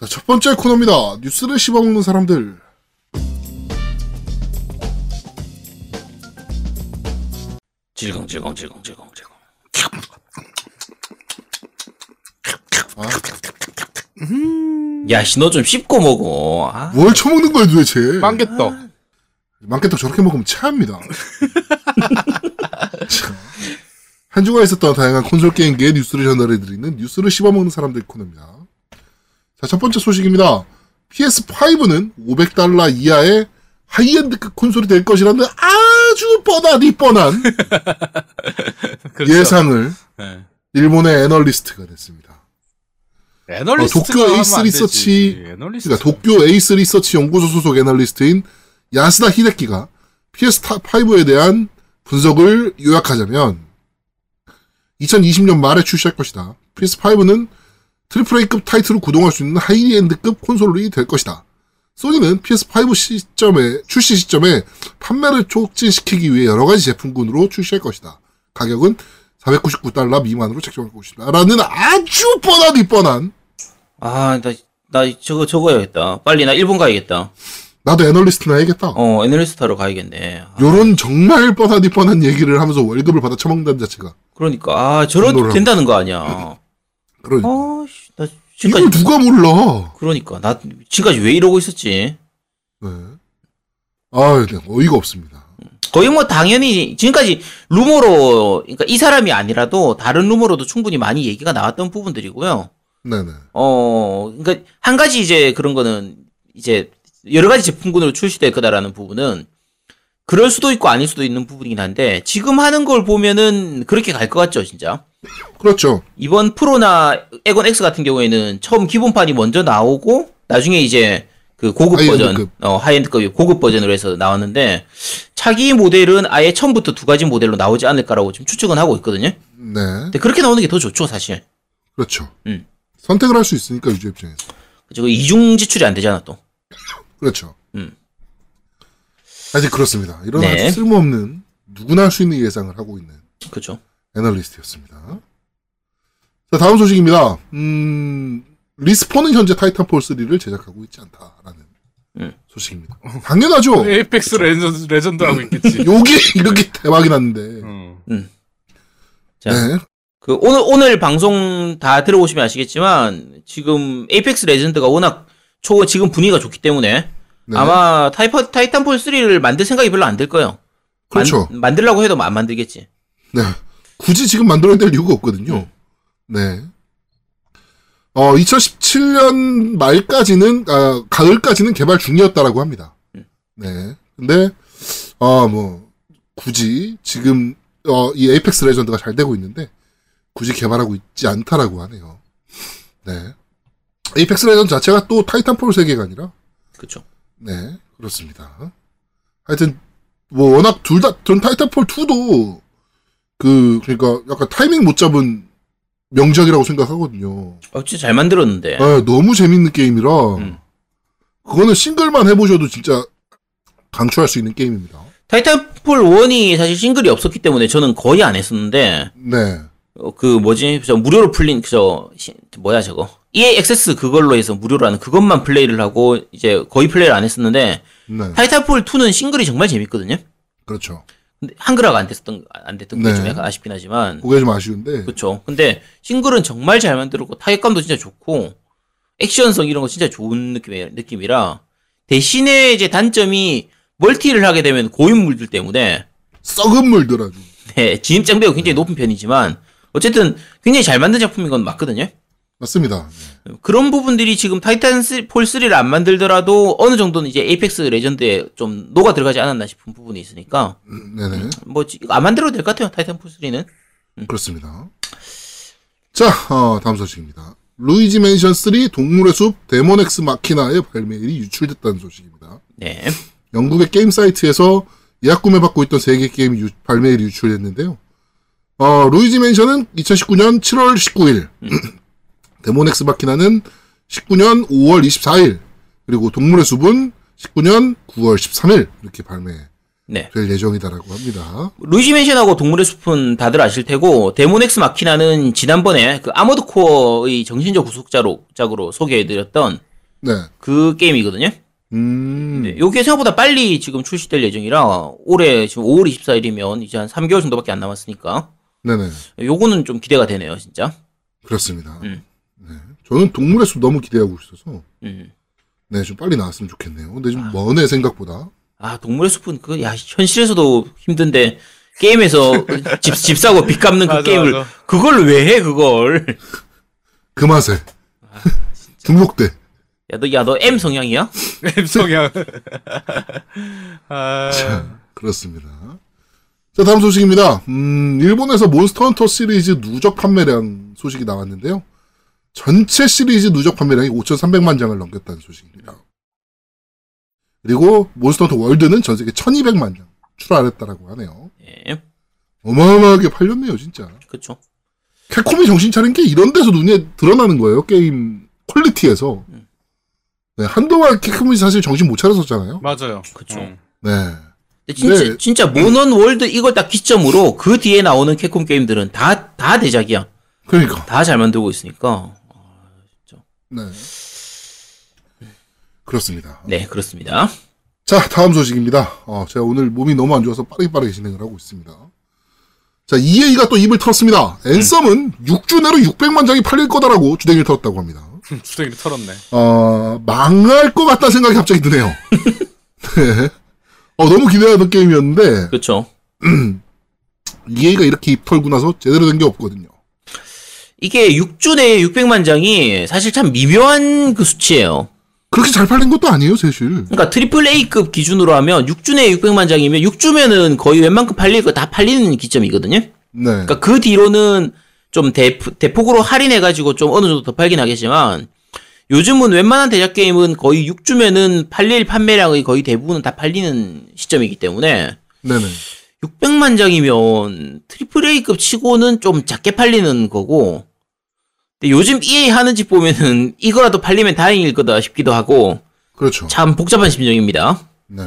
자, 첫 번째 코너입니다. 뉴스를 씹어먹는 사람들. 질겅 질겅 질겅 질겅 질겅. 야, 씨, 너 좀 씹고 먹어. 아, 뭘 처먹는 거야 도대체? 빵개떡. 망개떡 저렇게 먹으면 체합니다. 자, 한 주간 있었던 다양한 콘솔 게임계의 뉴스를 전달해드리는 뉴스를 씹어먹는 사람들 코너입니다. 자, 첫 번째 소식입니다. PS5는 500달러 이하의 high-end급 콘솔이 될 것이라는 아주 뻔하디 뻔한 그렇죠. 예상을 네. 일본의 애널리스트가 냈습니다. 애널리스트가 어, 도쿄 에이스. 리서치- 애널리스트. 그러니까 도쿄 에이스 리서치 연구소 소속 애널리스트인 야스다 히데키가 PS5에 대한 분석을 요약하자면 2020년 말에 출시할 것이다. PS5는 트리플 A급 타이틀을 구동할 수 있는 하이엔드급 콘솔이 될 것이다. 소니는 PS5 시점에 출시 시점에 판매를 촉진시키기 위해 여러 가지 제품군으로 출시할 것이다. 가격은 499달러 미만으로 책정할 것이다. 라는 아주 뻔하디 뻔한 아, 나, 나 저거 적어야겠다. 빨리 나 일본 가야겠다. 나도 애널리스트나 해야겠다. 어, 애널리스트 하러 가야겠네. 아, 요런 정말 뻔하디 뻔한 얘기를 하면서 월급을 받아 처먹는다는 자체가. 그러니까, 아, 저런 된다는 거 아니야. 그러니까. 아, 씨, 나 이걸 지금까지, 누가 몰라. 그러니까, 나 지금까지 왜 이러고 있었지? 네. 아, 네, 어이가 없습니다. 거의 뭐 당연히 지금까지 루머로 그러니까 이 사람이 아니라도 다른 루머로도 충분히 많이 얘기가 나왔던 부분들이고요. 네네. 어, 그러니까 한 가지 이제 그런 거는 이제 여러 가지 제품군으로 출시될 거다라는 부분은 그럴 수도 있고 아닐 수도 있는 부분이긴 한데 지금 하는 걸 보면은 그렇게 갈 것 같죠, 진짜. 그렇죠. 이번 프로나 엑원 X 같은 경우에는 처음 기본판이 먼저 나오고 나중에 이제 그 고급 버전, 하이엔드급. 어, 하이엔드급 고급 버전으로 해서 나왔는데 차기 모델은 아예 처음부터 두 가지 모델로 나오지 않을까라고 지금 추측은 하고 있거든요. 네. 근데 그렇게 나오는 게 더 좋죠, 사실. 그렇죠. 음. 선택을 할 수 있으니까, 유저 입장에서. 그리고 이중 지출이 안 되잖아, 또. 그렇죠. 음. 아직 그렇습니다. 이런 네. 쓸모없는 누구나 할 수 있는 예상을 하고 있는 그렇죠. 애널리스트였습니다. 자, 다음 소식입니다. 음, 리스폰은 현재 타이탄폴 3를 제작하고 있지 않다라는 음. 소식입니다. 당연하죠. 에이펙스 레전드, 레전드 하고 있겠지. 요게 이렇게 대박이 났는데. 음. 자, 네. 그 오늘 오늘 방송 다 들어보시면 아시겠지만 지금 에이펙스 레전드가 워낙 초 지금 분위기가 좋기 때문에 네. 아마 타이퍼, 타이탄폴 3를 만들 생각이 별로 안 들 거예요. 그렇죠. 만, 만들라고 해도 안 만들겠지. 네. 굳이 지금 만들어야 될 이유가 없거든요. 네. 어, 2017년 말까지는, 아, 가을까지는 개발 중이었다라고 합니다. 음. 네. 근데, 어, 뭐, 굳이 지금, 어, 이 에이펙스 레전드가 잘 되고 있는데, 굳이 개발하고 있지 않다라고 하네요. 네. 에이펙스 레전드 자체가 또 타이탄폴 세계관이라, 그렇죠. 네, 그렇습니다. 하여튼, 뭐, 워낙 둘 다, 전 타이탄폴 2도, 그, 그러니까, 약간 타이밍 못 잡은 명작이라고 생각하거든요. 어, 진짜 잘 만들었는데. 아, 너무 재밌는 게임이라, 음. 그거는 싱글만 해보셔도 진짜 강추할 수 있는 게임입니다. 타이탄폴 1이 사실 싱글이 없었기 때문에 저는 거의 안 했었는데 네. 어, 그 뭐지 저 무료로 풀린 그저 시- 뭐야 저거 EA 액세스 그걸로 해서 무료로 하는 그것만 플레이를 하고 이제 거의 플레이를 안 했었는데 네. 타이탄폴 2는 싱글이 정말 재밌거든요. 그렇죠. 근데 한글화가 안 됐던 안 됐던 게 좀 네. 약간 아쉽긴 하지만 그게 좀 아쉬운데, 그렇죠. 근데 싱글은 정말 잘 만들었고 타격감도 진짜 좋고 액션성 이런 거 진짜 좋은 느낌이, 느낌이라 대신에 이제 단점이 멀티를 하게 되면 고인물들 때문에 썩은 물들 아주. 네, 진입 장벽이 굉장히 높은 편이지만 어쨌든 굉장히 잘 만든 작품인 건 맞거든요. 맞습니다. 네. 그런 부분들이 지금 타이탄 폴 3를 안 만들더라도 어느 정도는 이제 에이펙스 레전드에 좀 녹아 들어가지 않았나 싶은 부분이 있으니까 음, 네네. 뭐 안 만들어도 될 것 같아요. 타이탄 폴 3는. 그렇습니다. 자, 어, 다음 소식입니다. 루이지 맨션 3 동물의 숲 데몬엑스 마키나의 발매일이 유출됐다는 소식입니다. 네. 영국의 게임 사이트에서 예약 구매 받고 있던 세 개 게임 유- 발매일이 유출됐는데요. 어, 루이지 맨션은 2019년 7월 19일, 데몬엑스 마키나는 19년 5월 24일, 그리고 동물의 숲은 19년 9월 13일 이렇게 발매될 네. 예정이다라고 합니다. 루이지 맨션하고 동물의 숲은 다들 아실 테고 데모넥스 마키나는 지난번에 그 아머드 코어의 정신적 후속자로 작으로 소개해드렸던 네. 그 게임이거든요. 음. 네, 요게 생각보다 빨리 지금 출시될 예정이라 올해 지금 5월 24일이면 이제 한 3개월 정도밖에 안 남았으니까 네네. 요거는 좀 기대가 되네요, 진짜. 그렇습니다. 음. 네. 저는 동물의 숲 너무 기대하고 있어서, 음. 네, 좀 빨리 나왔으면 좋겠네요. 근데 좀 머네, 생각보다. 아, 동물의 숲은 그, 야, 현실에서도 힘든데, 게임에서 집, 집 사고 빚 갚는 그 맞아, 게임을, 맞아. 그걸 왜 해, 그걸. 그 맛에. 아, 중독돼. 야, 너, 야, 너 M 성향이야? 성향. 아, 그렇습니다. 자, 다음 소식입니다. 음, 일본에서 몬스터 헌터 시리즈 누적 판매량 소식이 나왔는데요. 전체 시리즈 누적 판매량이 5,300만 장을 넘겼다는 소식입니다. 그리고 몬스터 헌터 월드는 전 세계 1,200만 장 출하했다라고 하네요. 예, 어마어마하게 팔렸네요, 진짜. 그쵸. 캡콤이 정신 차린 게 이런 데서 눈에 드러나는 거예요, 게임 퀄리티에서. 네, 한동안 캡콤이 사실 정신 못 차렸었잖아요. 맞아요. 그쵸. 음. 네. 근데 진짜, 네. 진짜 몬헌 월드 이걸 딱 기점으로 그 뒤에 나오는 캡콤 게임들은 다, 다 대작이야. 그러니까. 다 잘 만들고 있으니까. 네. 그렇습니다. 네, 그렇습니다. 자, 다음 소식입니다. 어, 제가 오늘 몸이 너무 안 좋아서 빠르게 빠르게 진행을 하고 있습니다. 자, EA가 또 입을 털었습니다. 앤썸은 6주 내로 600만 장이 팔릴 거다라고 주댕이를 털었다고 합니다. 주댕이를 털었네. 어, 망할 것 같다는 생각이 갑자기 드네요. 네. 어, 너무 기대하던 게임이었는데, 그쵸. EA가 이렇게 입 털고 나서 제대로 된 게 없거든요. 이게 6주 내에 600만 장이 사실 참 미묘한 그 수치예요. 그렇게 잘 팔린 것도 아니에요, 사실. 그러니까 트리플 A급 기준으로 하면 6주 내에 600만 장이면 6주면은 거의 웬만큼 팔릴 거 다 팔리는 기점이거든요. 네. 그러니까 그 뒤로는 좀 대, 대폭으로 할인해가지고 좀 어느 정도 더 팔긴 하겠지만 요즘은 웬만한 대작 게임은 거의 6주면은 팔릴 판매량의 거의 대부분은 다 팔리는 시점이기 때문에 네네. 600만 장이면 트리플 A급 치고는 좀 작게 팔리는 거고 근데 요즘 EA 하는 짓 보면은 이거라도 팔리면 다행일 거다 싶기도 하고 그렇죠. 참 복잡한 심정입니다. 네.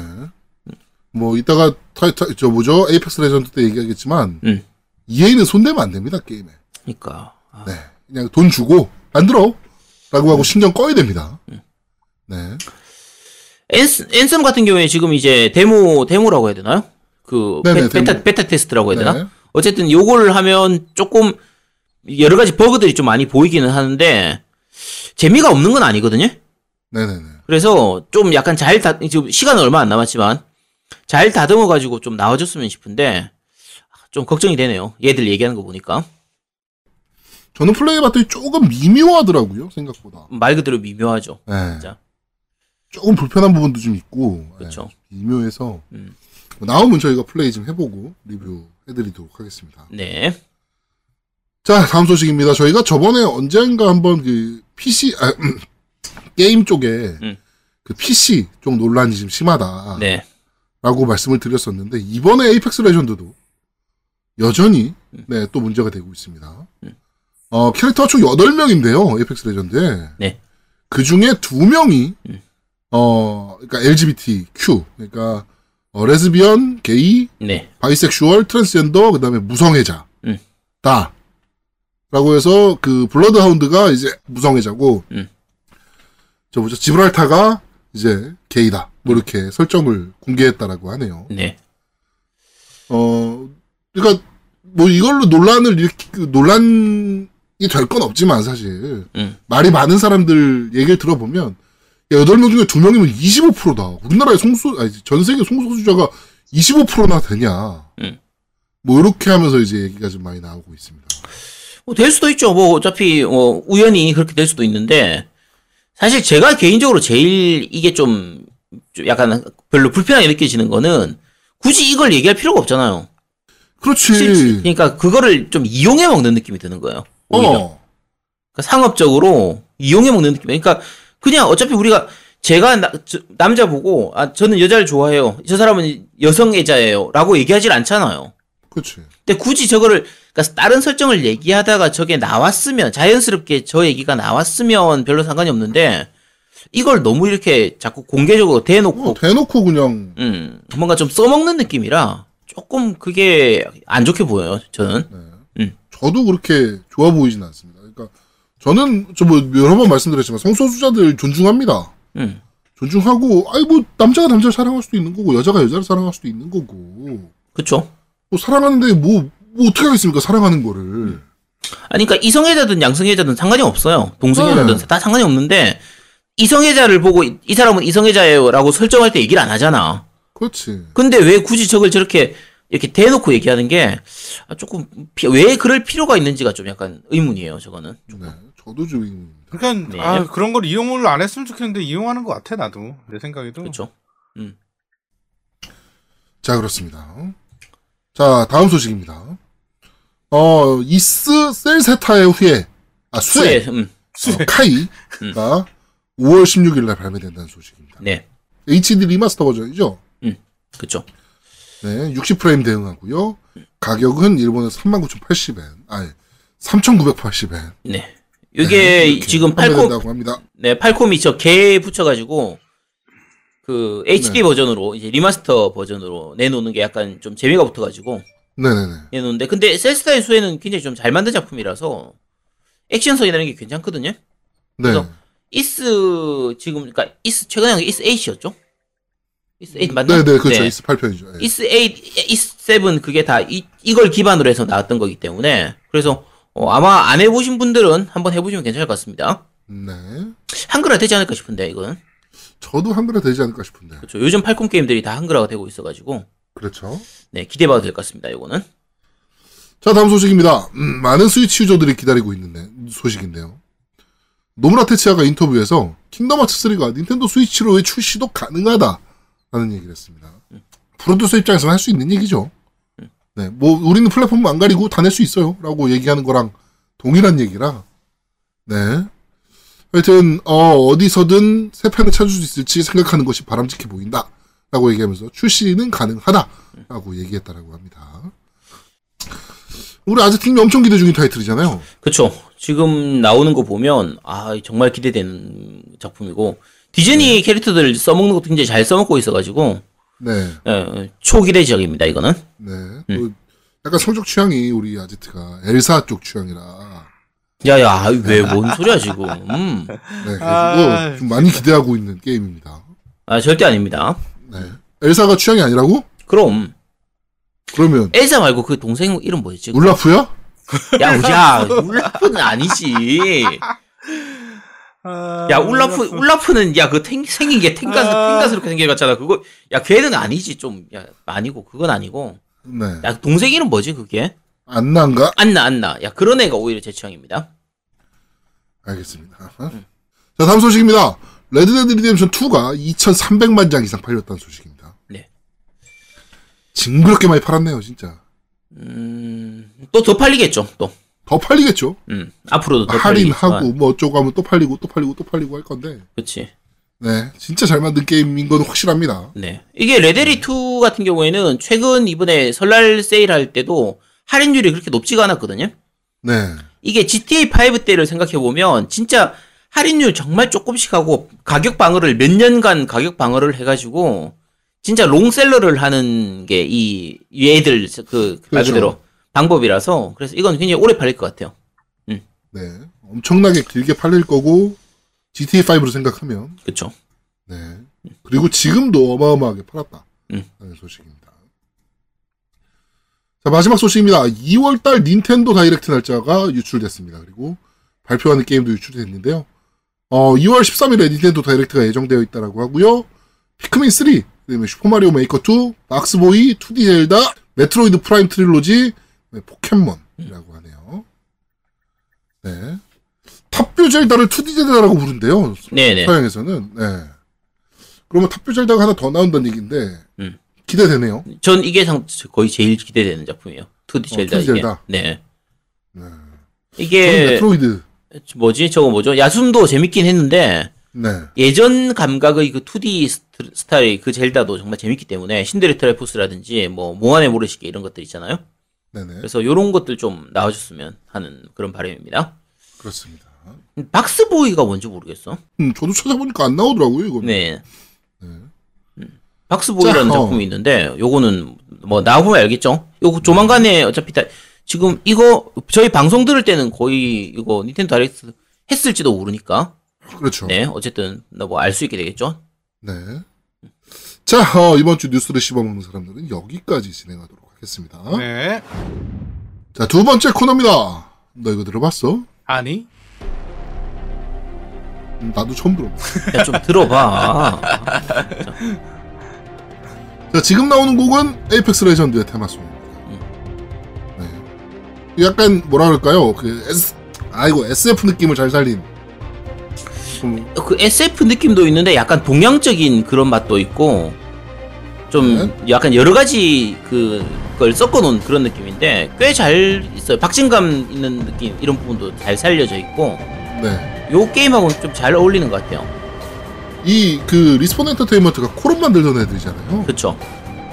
뭐, 이따가, 타, 타, 저 뭐죠? 에이펙스 레전드 때 얘기하겠지만, 음. EA는 손대면 안 됩니다, 게임에. 그러니까 아, 네. 그냥 돈 주고, 만들어! 라고 하고 신경 꺼야 됩니다. 네. 앤스, 앤썸 같은 경우에 지금 이제 데모 데모라고 해야 되나요? 그 네네, 베, 타. 베타 테스트라고 해야 되나? 네. 어쨌든 요걸 하면 조금 여러 가지 버그들이 좀 많이 보이기는 하는데 재미가 없는 건 아니거든요. 네네네. 그래서 좀 약간 잘 다, 지금 시간은 얼마 안 남았지만 잘 다듬어가지고 좀 나와줬으면 싶은데 좀 걱정이 되네요. 얘들 얘기하는 거 보니까 저는 플레이 봤더니 조금 미묘하더라고요, 생각보다. 말 그대로 미묘하죠. 네. 진짜. 조금 불편한 부분도 좀 있고. 그쵸. 네, 미묘해서. 음. 뭐 나오면 저희가 플레이 좀 해보고 리뷰 해드리도록 하겠습니다. 네. 자, 다음 소식입니다. 저희가 저번에 언젠가 한번 그 PC, 아, 음, 게임 쪽에 음. 그 PC 쪽 논란이 좀 심하다. 네. 라고 말씀을 드렸었는데, 이번에 에이펙스 레전드도 여전히, 음. 네, 또 문제가 되고 있습니다. 어, 캐릭터가 총 8명인데요, 에이펙스 레전드에. 네. 그 중에 2명이, 음. 어, 그러니까 LGBTQ, 그러니까, 어, 레즈비언, 게이, 네. bisexual, 트랜스젠더, 그 다음에 무성애자. 음. 다. 라고 해서, 그, 블러드 하운드가 이제 무성애자고, 음. 저 뭐죠, 지브랄타가 이제 게이다. 뭐 이렇게 설정을 공개했다라고 하네요. 네. 어, 그러니까, 뭐 이걸로 논란을, 일으키, 그 논란이 될 건 없지만 사실, 음. 말이 많은 사람들 얘기를 들어보면, 야, 8명 중에 2명이면 25%다. 우리나라의 송수, 아니, 전 세계 송소수자가 25%나 되냐. 음. 뭐, 이렇게 하면서 이제 얘기가 좀 많이 나오고 있습니다. 뭐 될 수도 있죠. 뭐 어차피 어, 우연히 그렇게 될 수도 있는데 사실 제가 개인적으로 제일 이게 좀, 좀 약간 별로 불편하게 느껴지는 거는 굳이 이걸 얘기할 필요가 없잖아요. 그렇지. 그러니까 그거를 좀 이용해 먹는 느낌이 드는 거예요. 오히려 어. 그러니까 상업적으로 이용해 먹는 느낌. 그러니까 그냥 어차피 우리가 제가 나- 저- 남자 보고 아 저는 여자를 좋아해요. 저 사람은 여성애자예요라고 얘기하질 않잖아요. 그렇지. 근데 굳이 저거를 그러니까 다른 설정을 얘기하다가 저게 나왔으면 자연스럽게 저 얘기가 나왔으면 별로 상관이 없는데 이걸 너무 이렇게 자꾸 공개적으로 대놓고 어, 대놓고 그냥, 음 뭔가 좀 써먹는 느낌이라 조금 그게 안 좋게 보여요 저는 네. 음. 저도 그렇게 좋아 보이진 않습니다. 그러니까, 저는 저뭐 여러 번 말씀드렸지만 성소수자들 존중합니다. 음. 존중하고 아이 뭐 남자가 남자를 사랑할 수도 있는 거고 여자가 여자를 사랑할 수도 있는 거고 그쵸. 뭐 사랑하는데 뭐, 뭐 어떻게 하겠습니까 사랑하는 거를 아니, 그러니까 이성애자든 양성애자든 상관이 없어요. 동성애자든 네. 다 상관이 없는데 이성애자를 보고 이, 이 사람은 이성애자예요라고 설정할 때 얘기를 안 하잖아. 그렇지 근데 왜 굳이 저걸 저렇게 이렇게 대놓고 얘기하는 게 아, 조금 피- 왜 그럴 필요가 있는지가 좀 약간 의문이에요. 저거는. 네 저도 좀 그러니까 네. 아, 그런 걸 이용을 안 했으면 좋겠는데 이용하는 것 같아 나도 내 생각에도. 그렇죠. 자, 그렇습니다. 자, 다음 소식입니다. 어, 이스 셀세타의 후예, 아, 수해. 음. 어, 카이가 5월 16일 날 발매된다는 소식입니다. 네. HD remaster 버전이죠? 그렇죠. 네, 60프레임 대응하고요. 가격은 일본에서 39,080엔, 아니, 3,980엔. 네. 이게 지금 팔콤 합니다. 네, 팔콤이 저 개 붙여가지고 그 HD 네. 버전으로 이제 remaster 버전으로 내놓는 게 약간 좀 재미가 붙어가지고 네네네. 내놓는데 근데 셀세타의 수해는 굉장히 좀 잘 만든 작품이라서 액션성이라는 게 괜찮거든요. 네. 그래서 이스 지금 그러니까 이스 최근에 한 게 이스 8이었죠? 이스 8 맞나? 네네, 그렇죠. 이스 8편이죠. 네. 이스 8, 이스 7 그게 다 이, 이걸 기반으로 해서 나왔던 거기 때문에 그래서 어, 아마 안 해보신 분들은 한번 해보시면 괜찮을 것 같습니다. 네. 한글화 되지 않을까 싶은데 이거는 저도 한글화 되지 않을까 싶은데. 그렇죠. 요즘 팔콤 게임들이 다 한글화가 되고 있어가지고 그렇죠. 네 기대봐도 될 것 같습니다. 이거는 자, 다음 소식입니다. 음, 많은 스위치 유저들이 기다리고 있는 소식인데요. 노무라 테치아가 인터뷰에서 킹덤 하츠 3가 닌텐도 스위치로 의 출시도 가능하다라는 얘기를 했습니다. 프로듀서 입장에서는 할 수 있는 얘기죠. 네, 뭐 우리는 플랫폼 안 가리고 다 낼 수 있어요라고 얘기하는 거랑 동일한 얘기라. 네. 하여튼 어, 어디서든 새 편을 찾을 수 있을지 생각하는 것이 바람직해 보인다 라고 얘기하면서 출시는 가능하다라고 얘기했다라고 합니다. 우리 아재팀이 엄청 기대 중인 타이틀이잖아요. 그렇죠. 지금 나오는 거 보면 아 정말 기대되는 작품이고 디즈니 캐릭터들 써먹는 것도 굉장히 잘 써먹고 있어가지고 네, 예, 초기대 지역입니다. 이거는 네. 또 약간 성적 취향이 우리 아제트가 엘사 쪽 취향이라. 야야 왜 뭔 소리야 지금? 음. 네, 그래서 아, 좀 많이 기대하고 있는 게임입니다. 아 절대 아닙니다. 네. 엘사가 취향이 아니라고? 그럼 그러면 엘사 말고 그 동생 이름 뭐였지? 울라프야? 야, 야, 울라프는 아니지. 아, 야, 울라프, 울라프는, 야, 그 탱, 생긴 게 탱가스, 아. 탱가스럽게 생겨갔잖아. 그거, 야, 걔는 아니지, 좀, 야, 아니고, 그건 아니고. 네. 야, 동생 이름 뭐지, 그게? 안나인가? 안나, 안나. 야, 그런 애가 오히려 제 취향입니다. 알겠습니다. 자, 다음 소식입니다. 레드데드 리뎀션 2가 2,300만 장 이상 팔렸다는 소식입니다. 네. 징그럽게 많이 팔았네요, 진짜. 음, 또 더 팔리겠죠, 또. 더 팔리겠죠? 음, 앞으로도 더 팔리겠지만. 할인하고 뭐 어쩌고 하면 또 팔리고 또 팔리고 또 팔리고 할 건데. 그치. 네, 진짜 잘 만든 게임인 건 확실합니다. 네. 이게 레데리 2 같은 경우에는 최근 이번에 설날 세일할 때도 할인율이 그렇게 높지가 않았거든요. 네, 이게 GTA5 때를 생각해 보면 진짜 할인율 정말 조금씩 하고 가격 방어를 몇 년간 가격 방어를 해가지고 진짜 롱셀러를 하는 게 이 얘들 그 말 그렇죠. 그대로 방법이라서 그래서 이건 굉장히 오래 팔릴 것 같아요. 네, 엄청나게 길게 팔릴 거고 GTA 5로 생각하면 그렇죠. 네, 그리고 지금도 어마어마하게 팔았다. 음. 소식입니다. 자 마지막 소식입니다. 2월달 닌텐도 다이렉트 날짜가 유출됐습니다. 그리고 발표하는 게임도 유출됐는데요. 어, 2월 13일에 닌텐도 다이렉트가 예정되어 있다라고 하고요. 피크민 3, 그다음에 슈퍼마리오 메이커 2, 박스보이, 2D 젤다, 메트로이드 프라임 트릴로지, 네, 포켓몬이라고 하네요. 네. top view 젤다를 2D 젤다라고 부른대요. 네네. 서양에서는. 네. 그러면 top view 젤다가 하나 더 나온다는 얘기인데 음. 기대되네요. 전 이게 상, 거의 제일 기대되는 작품이에요. 2D 어, 젤다 2D 이게. 젤다. 네. 네. 이게 메트로이드. 뭐지? 저거 뭐죠? 야숨도 재밌긴 했는데 네. 예전 감각의 그 2D 스트- 스타일의 그 젤다도 정말 재밌기 때문에 신들의 트라이포스라든지 뭐 몽환의 모래시계 이런 것들 있잖아요. 네네. 그래서 요런 것들 좀 나와줬으면 하는 그런 바람입니다. 그렇습니다. 박스보이가 뭔지 모르겠어. 음, 저도 찾아보니까 안 나오더라고요, 이거. 네. 박스보이라는 자, 어. 작품이 있는데 요거는 뭐 나와보면 알겠죠. 요거 조만간에 어차피 다 지금 이거 저희 방송 들을 때는 거의 이거 닌텐도 다이렉트 했을지도 모르니까. 그렇죠. 네, 어쨌든 뭐 알 수 있게 되겠죠. 네. 자, 어, 이번 주 뉴스를 씹어먹는 사람들은 여기까지 진행하도록 하겠습니다. 네. 자, 두 번째 코너입니다. 너 이거 들어봤어? 아니? 음, 나도 처음 들어봐. 야, 좀 들어봐. 자, 지금 나오는 곡은 에이펙스 레전드의 테마송입니다. 네. 약간 뭐라 그럴까요? 그 S, 아이고 SF 느낌을 잘 살린. 좀 그 SF 느낌도 있는데 약간 동양적인 그런 맛도 있고 좀 네. 약간 여러 가지 그 걸 섞어 놓은 그런 느낌인데 꽤 잘 있어요. 박진감 있는 느낌 이런 부분도 잘 살려져 있고 네. 요 게임하고는 좀 잘 어울리는 것 같아요. 이 그 리스폰 엔터테인먼트가 콜옵 만들던 애들이잖아요. 그렇죠.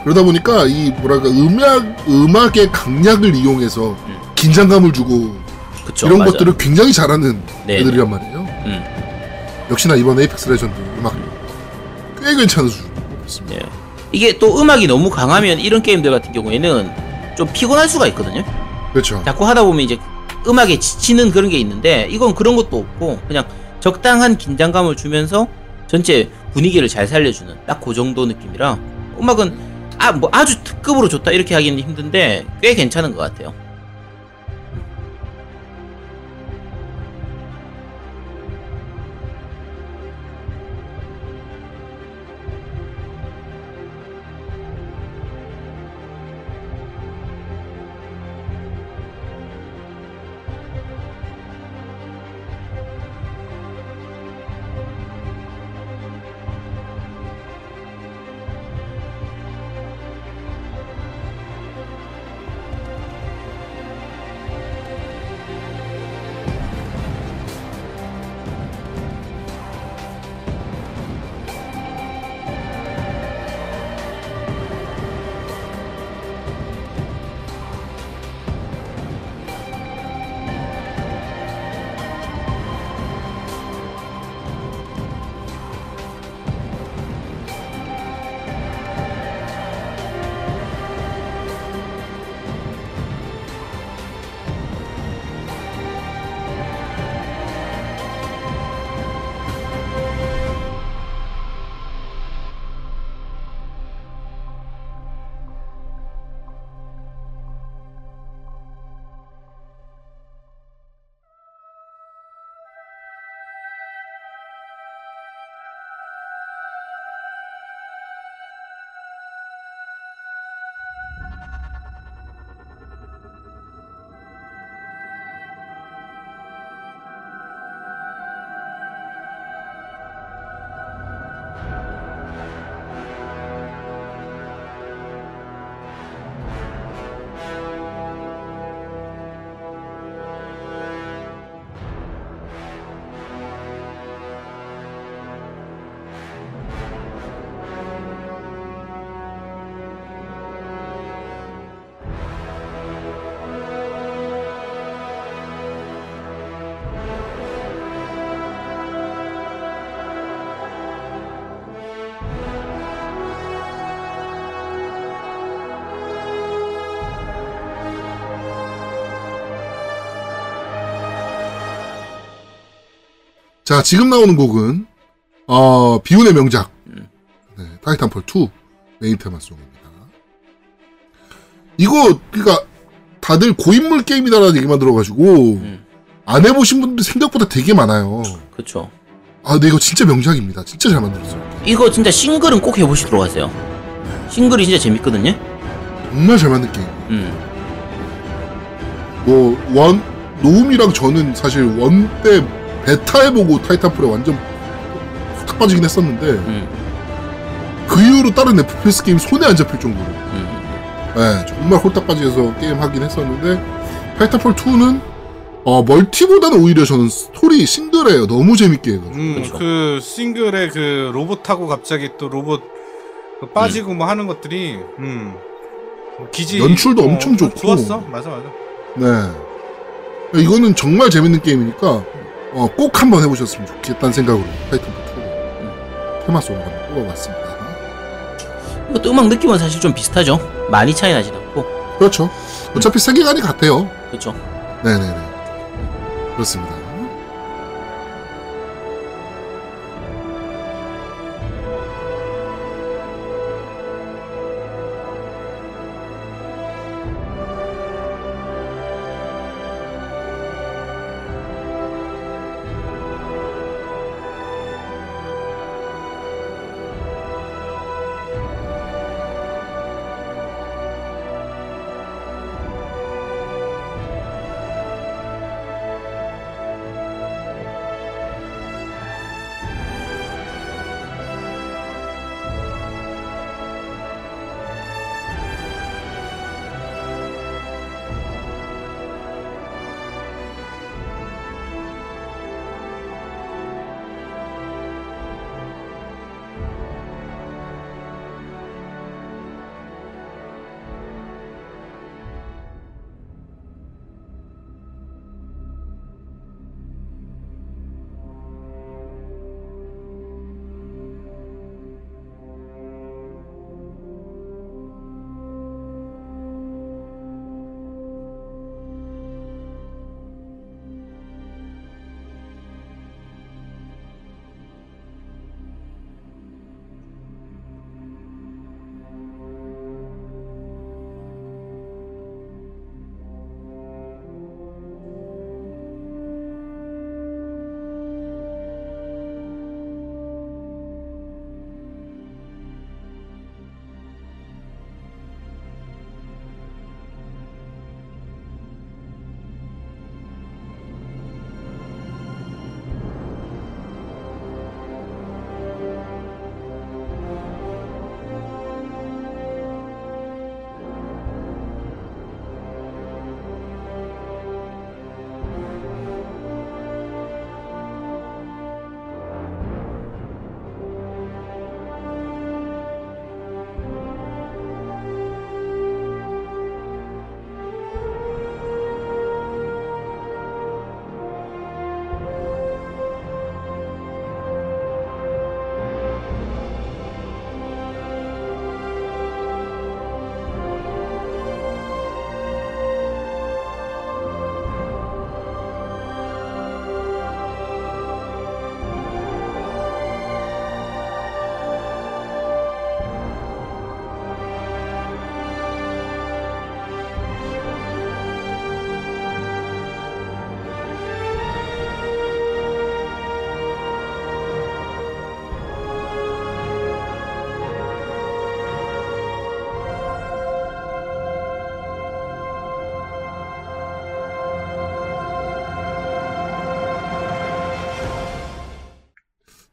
그러다 보니까 이 뭐랄까 음악 음악의 강약을 이용해서 음. 긴장감을 주고 그렇죠. 이런 맞아요. 것들을 굉장히 잘하는 네. 애들이란 말이에요. 음. 역시나 이번 에이펙스 레전드 음악 꽤 괜찮은 수준이었습니다. 예. 이게 또 음악이 너무 강하면 이런 게임들 같은 경우에는 좀 피곤할 수가 있거든요. 그렇죠. 자꾸 하다 보면 이제 음악에 지치는 그런 게 있는데 이건 그런 것도 없고 그냥 적당한 긴장감을 주면서 전체 분위기를 잘 살려주는 딱 그 정도 느낌이라 음악은 아 뭐 아주 특급으로 좋다 이렇게 하기는 힘든데 꽤 괜찮은 것 같아요. 자, 지금 나오는 곡은 어, 비운의 명작 음. 네, 타이탄폴 2 메인 테마송입니다. 이거 그러니까 다들 고인물 게임이다라는 얘기만 들어가지고 음. 안 해보신 분들 생각보다 되게 많아요. 그렇죠. 아, 근데 이거 진짜 명작입니다. 진짜 잘 만들었어요. 이거 진짜 싱글은 꼭 해보시도록 하세요. 싱글이 진짜 재밌거든요. 정말 잘 만든 게임. 음. 뭐, one, 노움이랑 저는 사실 one때 베타 해보고 타이탄폴에 완전 탁 빠지긴 했었는데, 음. 그 이후로 다른 FPS 게임 손에 안 잡힐 정도로, 음. 예, 정말 홀딱 빠지면서 게임 하긴 했었는데, 타이탄폴 2는, 어, 멀티보다는 오히려 저는 스토리 싱글이에요. 너무 재밌게 해가지고. 음. 그 싱글에 그 로봇 타고 갑자기 또 로봇 그 빠지고 뭐 하는 것들이 음. 기지 연출도 엄청 좋고. 좋았어. 맞아 맞아. 네. 이거는 정말 재밌는 게임이니까, 어, 꼭 한번 해보셨으면 좋겠다는 생각으로 타이탄폴 2 테마송을 한번 뽑아봤습니다. 이것도 음악 느낌은 사실 좀 비슷하죠. 많이 차이 나진 않고. 그렇죠. 어차피 세계관이 같아요. 그렇죠. 네네네. 그렇습니다.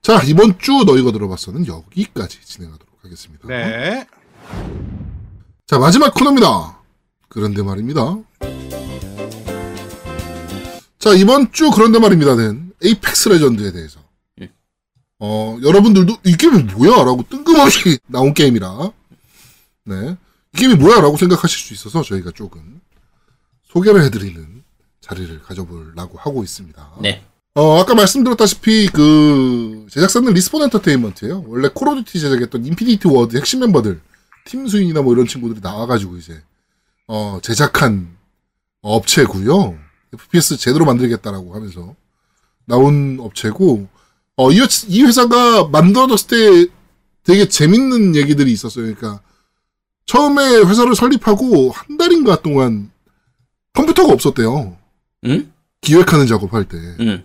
자, 이번 주 너희가 들어봤어는 여기까지 진행하도록 하겠습니다. 네. 자, 마지막 코너입니다. 그런데 말입니다. 자, 이번 주 그런데 말입니다는 에이펙스 레전드에 대해서. 예. 어, 여러분들도 이 게임이 뭐야? 라고 뜬금없이 나온 게임이라. 네. 이 게임이 뭐야? 라고 생각하실 수 있어서 저희가 조금 소개를 해드리는 자리를 가져보려고 하고 있습니다. 네. 어, 아까 말씀드렸다시피 그 제작사는 리스폰 엔터테인먼트예요. 원래 콜 오브 듀티 제작했던 인피니티 워드 핵심 멤버들 팀 수인이나 뭐 이런 친구들이 나와가지고 이제 어 제작한 업체고요. FPS 제대로 만들겠다라고 하면서 나온 업체고 어, 이, 회- 이 회사가 만들어졌을 때 되게 재밌는 얘기들이 있었어요. 그러니까 처음에 회사를 설립하고 한 달인가 동안 컴퓨터가 없었대요. 응? 기획하는 작업할 때. 응.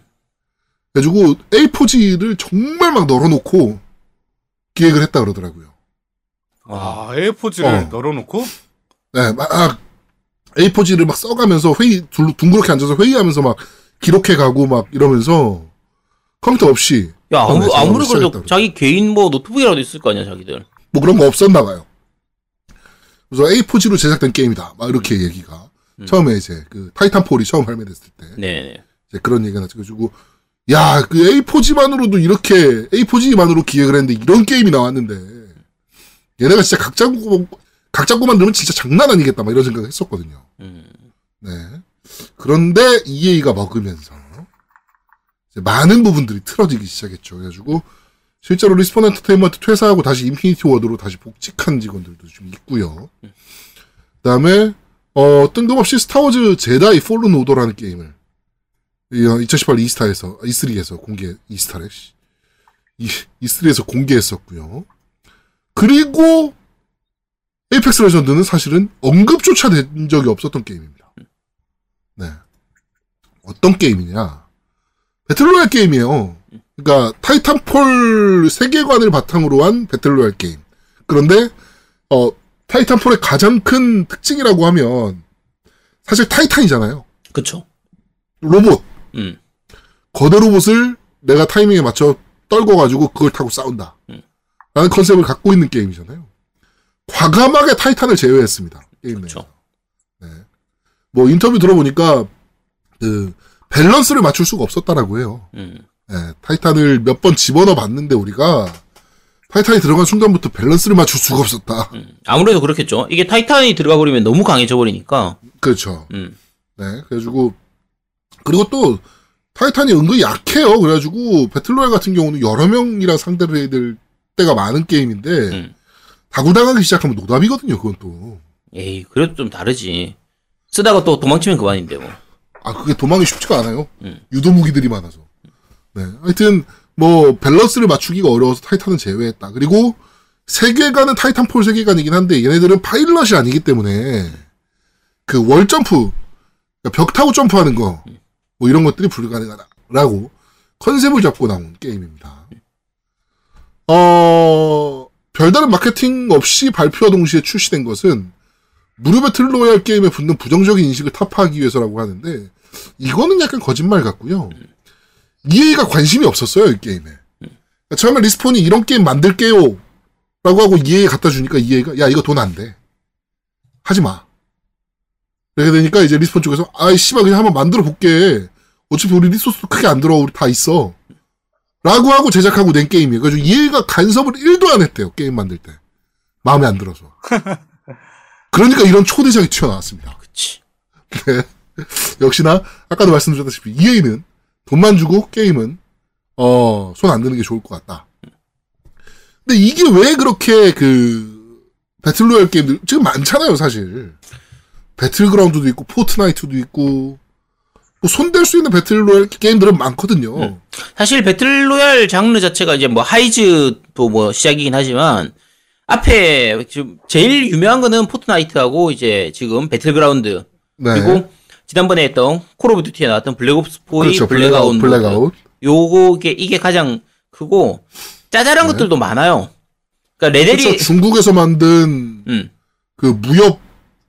그래가지고 A4지를 정말 막 널어놓고 기획을 했다 그러더라고요. 와. 아, A4지를 어. 널어놓고? 네, 막 A4지를 막 써가면서 회의 둘- 둥그렇게 앉아서 회의하면서 막 기록해가고 막 이러면서 컴퓨터 없이 야, 아무, 아무리 그래도 자기 개인 뭐 노트북이라도 있을 거 아니야, 자기들. 뭐 그런 거 없었나 봐요. 그래서 A4지로 제작된 게임이다. 막 이렇게 얘기가 음. 처음에 이제 그 타이탄 폴이 처음 발매됐을 때 네네. 이제 그런 얘기가 나가지고 야, 그 A4지만으로도 이렇게 A4지만으로 기획을 했는데 이런 게임이 나왔는데 얘네가 진짜 각 잡고 각 잡고 만들면 진짜 장난 아니겠다 막 이런 생각을 했었거든요. 음. 네. 그런데 EA가 먹으면서 많은 부분들이 틀어지기 시작했죠. 그래가지고 실제로 리스폰 엔터테인먼트 퇴사하고 다시 인피니티 워드로 다시 복직한 직원들도 좀 있고요. 그다음에 어 뜬금없이 스타워즈 제다이 폴른 오더라는 게임을 2018 이스타에서 E3에서 공개 이스타래 씨. 이 E3에서 공개했었고요. 그리고 에이펙스 레전드는 사실은 언급조차 된 적이 없었던 게임입니다. 네. 어떤 게임이냐. 배틀로얄 게임이에요. 그러니까 타이탄폴 세계관을 바탕으로 한 배틀로얄 게임. 그런데 어 타이탄폴의 가장 큰 특징이라고 하면 사실 타이탄이잖아요. 그쵸. 로봇. 음. 거대 로봇을 내가 타이밍에 맞춰 떨궈가지고 그걸 타고 싸운다. 음. 라는 컨셉을 갖고 있는 게임이잖아요. 과감하게 타이탄을 제외했습니다. 게임. 그쵸. 네. 뭐 인터뷰 들어보니까 그 밸런스를 맞출 수가 없었다라고 해요. 음. 예, 타이탄을 몇 번 집어넣어 봤는데 우리가 타이탄이 들어간 순간부터 밸런스를 맞출 수가 없었다. 음. 아무래도 그렇겠죠. 이게 타이탄이 들어가 버리면 너무 강해져 버리니까. 그렇죠. 음. 네, 그래가지고 그리고 또 타이탄이 은근히 약해요. 그래가지고 배틀로얄 같은 경우는 여러 명이랑 상대를 해야 될 때가 많은 게임인데 음. 다구당하기 시작하면 노답이거든요. 그건 또. 에이, 그래도 좀 다르지. 쓰다가 또 도망치면 그만인데 뭐. 아 그게 도망이 쉽지가 않아요. 음. 유도 무기들이 많아서. 네, 하여튼 뭐 밸런스를 맞추기가 어려워서 타이탄은 제외했다. 그리고 세계관은 타이탄폴 세계관이긴 한데 얘네들은 파일럿이 아니기 때문에 그 wall 점프, 그러니까 벽 타고 점프하는 거, 뭐 이런 것들이 불가능하다라고 컨셉을 잡고 나온 게임입니다. 어 별다른 마케팅 없이 발표 동시에 출시된 것은 무료 배틀 로얄 게임에 붙는 부정적인 인식을 타파하기 위해서라고 하는데 이거는 약간 거짓말 같고요. EA가 관심이 없었어요 이 게임에. 그러니까 처음에 리스폰이 이런 게임 만들게요 라고 하고 EA에 갖다 주니까 EA가 야 이거 돈 안 돼. 하지 마. 이렇게 되니까 이제 리스폰 쪽에서 아이 씨발 그냥 한번 만들어 볼게. 어차피 우리 리소스도 크게 안 들어 우리 다 있어. 라고 하고 제작하고 낸 게임이에요. 그래서 EA가 간섭을 1도 안 했대요 게임 만들 때. 마음에 안 들어서. 그러니까 이런 초대작이 튀어나왔습니다. 그치. 네. 역시나 아까도 말씀드렸다시피 EA는 돈만 주고 게임은 어, 손 안 드는 게 좋을 것 같다. 근데 이게 왜 그렇게 그 배틀로얄 게임들 지금 많잖아요, 사실. 배틀그라운드도 있고 포트나이트도 있고 뭐 손댈 수 있는 배틀로얄 게임들은 많거든요. 음. 사실 배틀로얄 장르 자체가 이제 뭐 하이즈도 뭐 시작이긴 하지만 앞에 지금 제일 유명한 거는 포트나이트하고 이제 지금 배틀그라운드 네. 그리고 지난번에 했던 콜 오브 듀티에 나왔던 블랙옵스 4의 그렇죠. 블랙아웃 블랙아웃. 블랙아웃. 요게 이게 가장 크고 짜잘한 네. 것들도 많아요. 그러니까 레벨이 그렇죠. 중국에서 만든 음 그 무협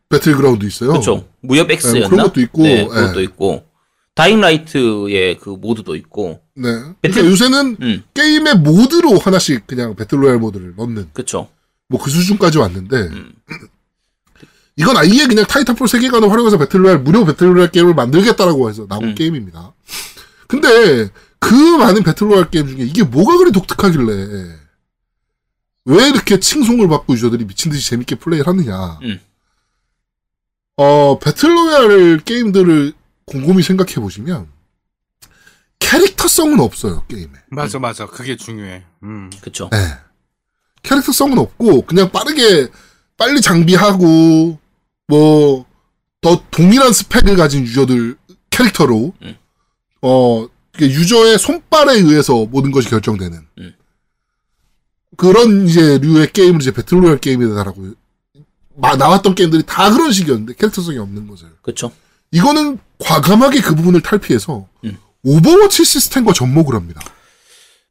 배틀그라운드 있어요. 그렇죠. 무협 X였나? 네, 그런 것도 있고, 네, 그것도 예. 있고. 다잉라이트의 그 모드도 있고. 네. 그러니까 배틀- 요새는 음, 게임의 모드로 하나씩 그냥 배틀로얄 모드를 넣는 그쵸. 뭐그 수준까지 왔는데 음. 이건 아예 그냥 타이탄폴 세계관을 활용해서 배틀로얄 무료 배틀로얄 게임을 만들겠다라고 해서 나온 음. 게임입니다. 근데 그 많은 배틀로얄 게임 중에 이게 뭐가 그리 독특하길래 왜 이렇게 칭송을 받고 유저들이 미친 듯이 재밌게 플레이를 하느냐? 음. 어 배틀로얄 게임들을 곰곰이 생각해 보시면 캐릭터성은 없어요 게임에. 맞아 맞아 그게 중요해. 음. 그쵸. 네. 캐릭터성은 없고 그냥 빠르게 빨리 장비하고 뭐 더 동일한 스펙을 가진 유저들 캐릭터로 음. 어 유저의 손발에 의해서 모든 것이 결정되는 음. 그런 이제 류의 게임을 이제 배틀로얄 게임이다라고 마- 나왔던 게임들이 다 그런 식이었는데 캐릭터성이 없는 것을 그쵸. 이거는 과감하게 그 부분을 탈피해서 음. 오버워치 시스템과 접목을 합니다.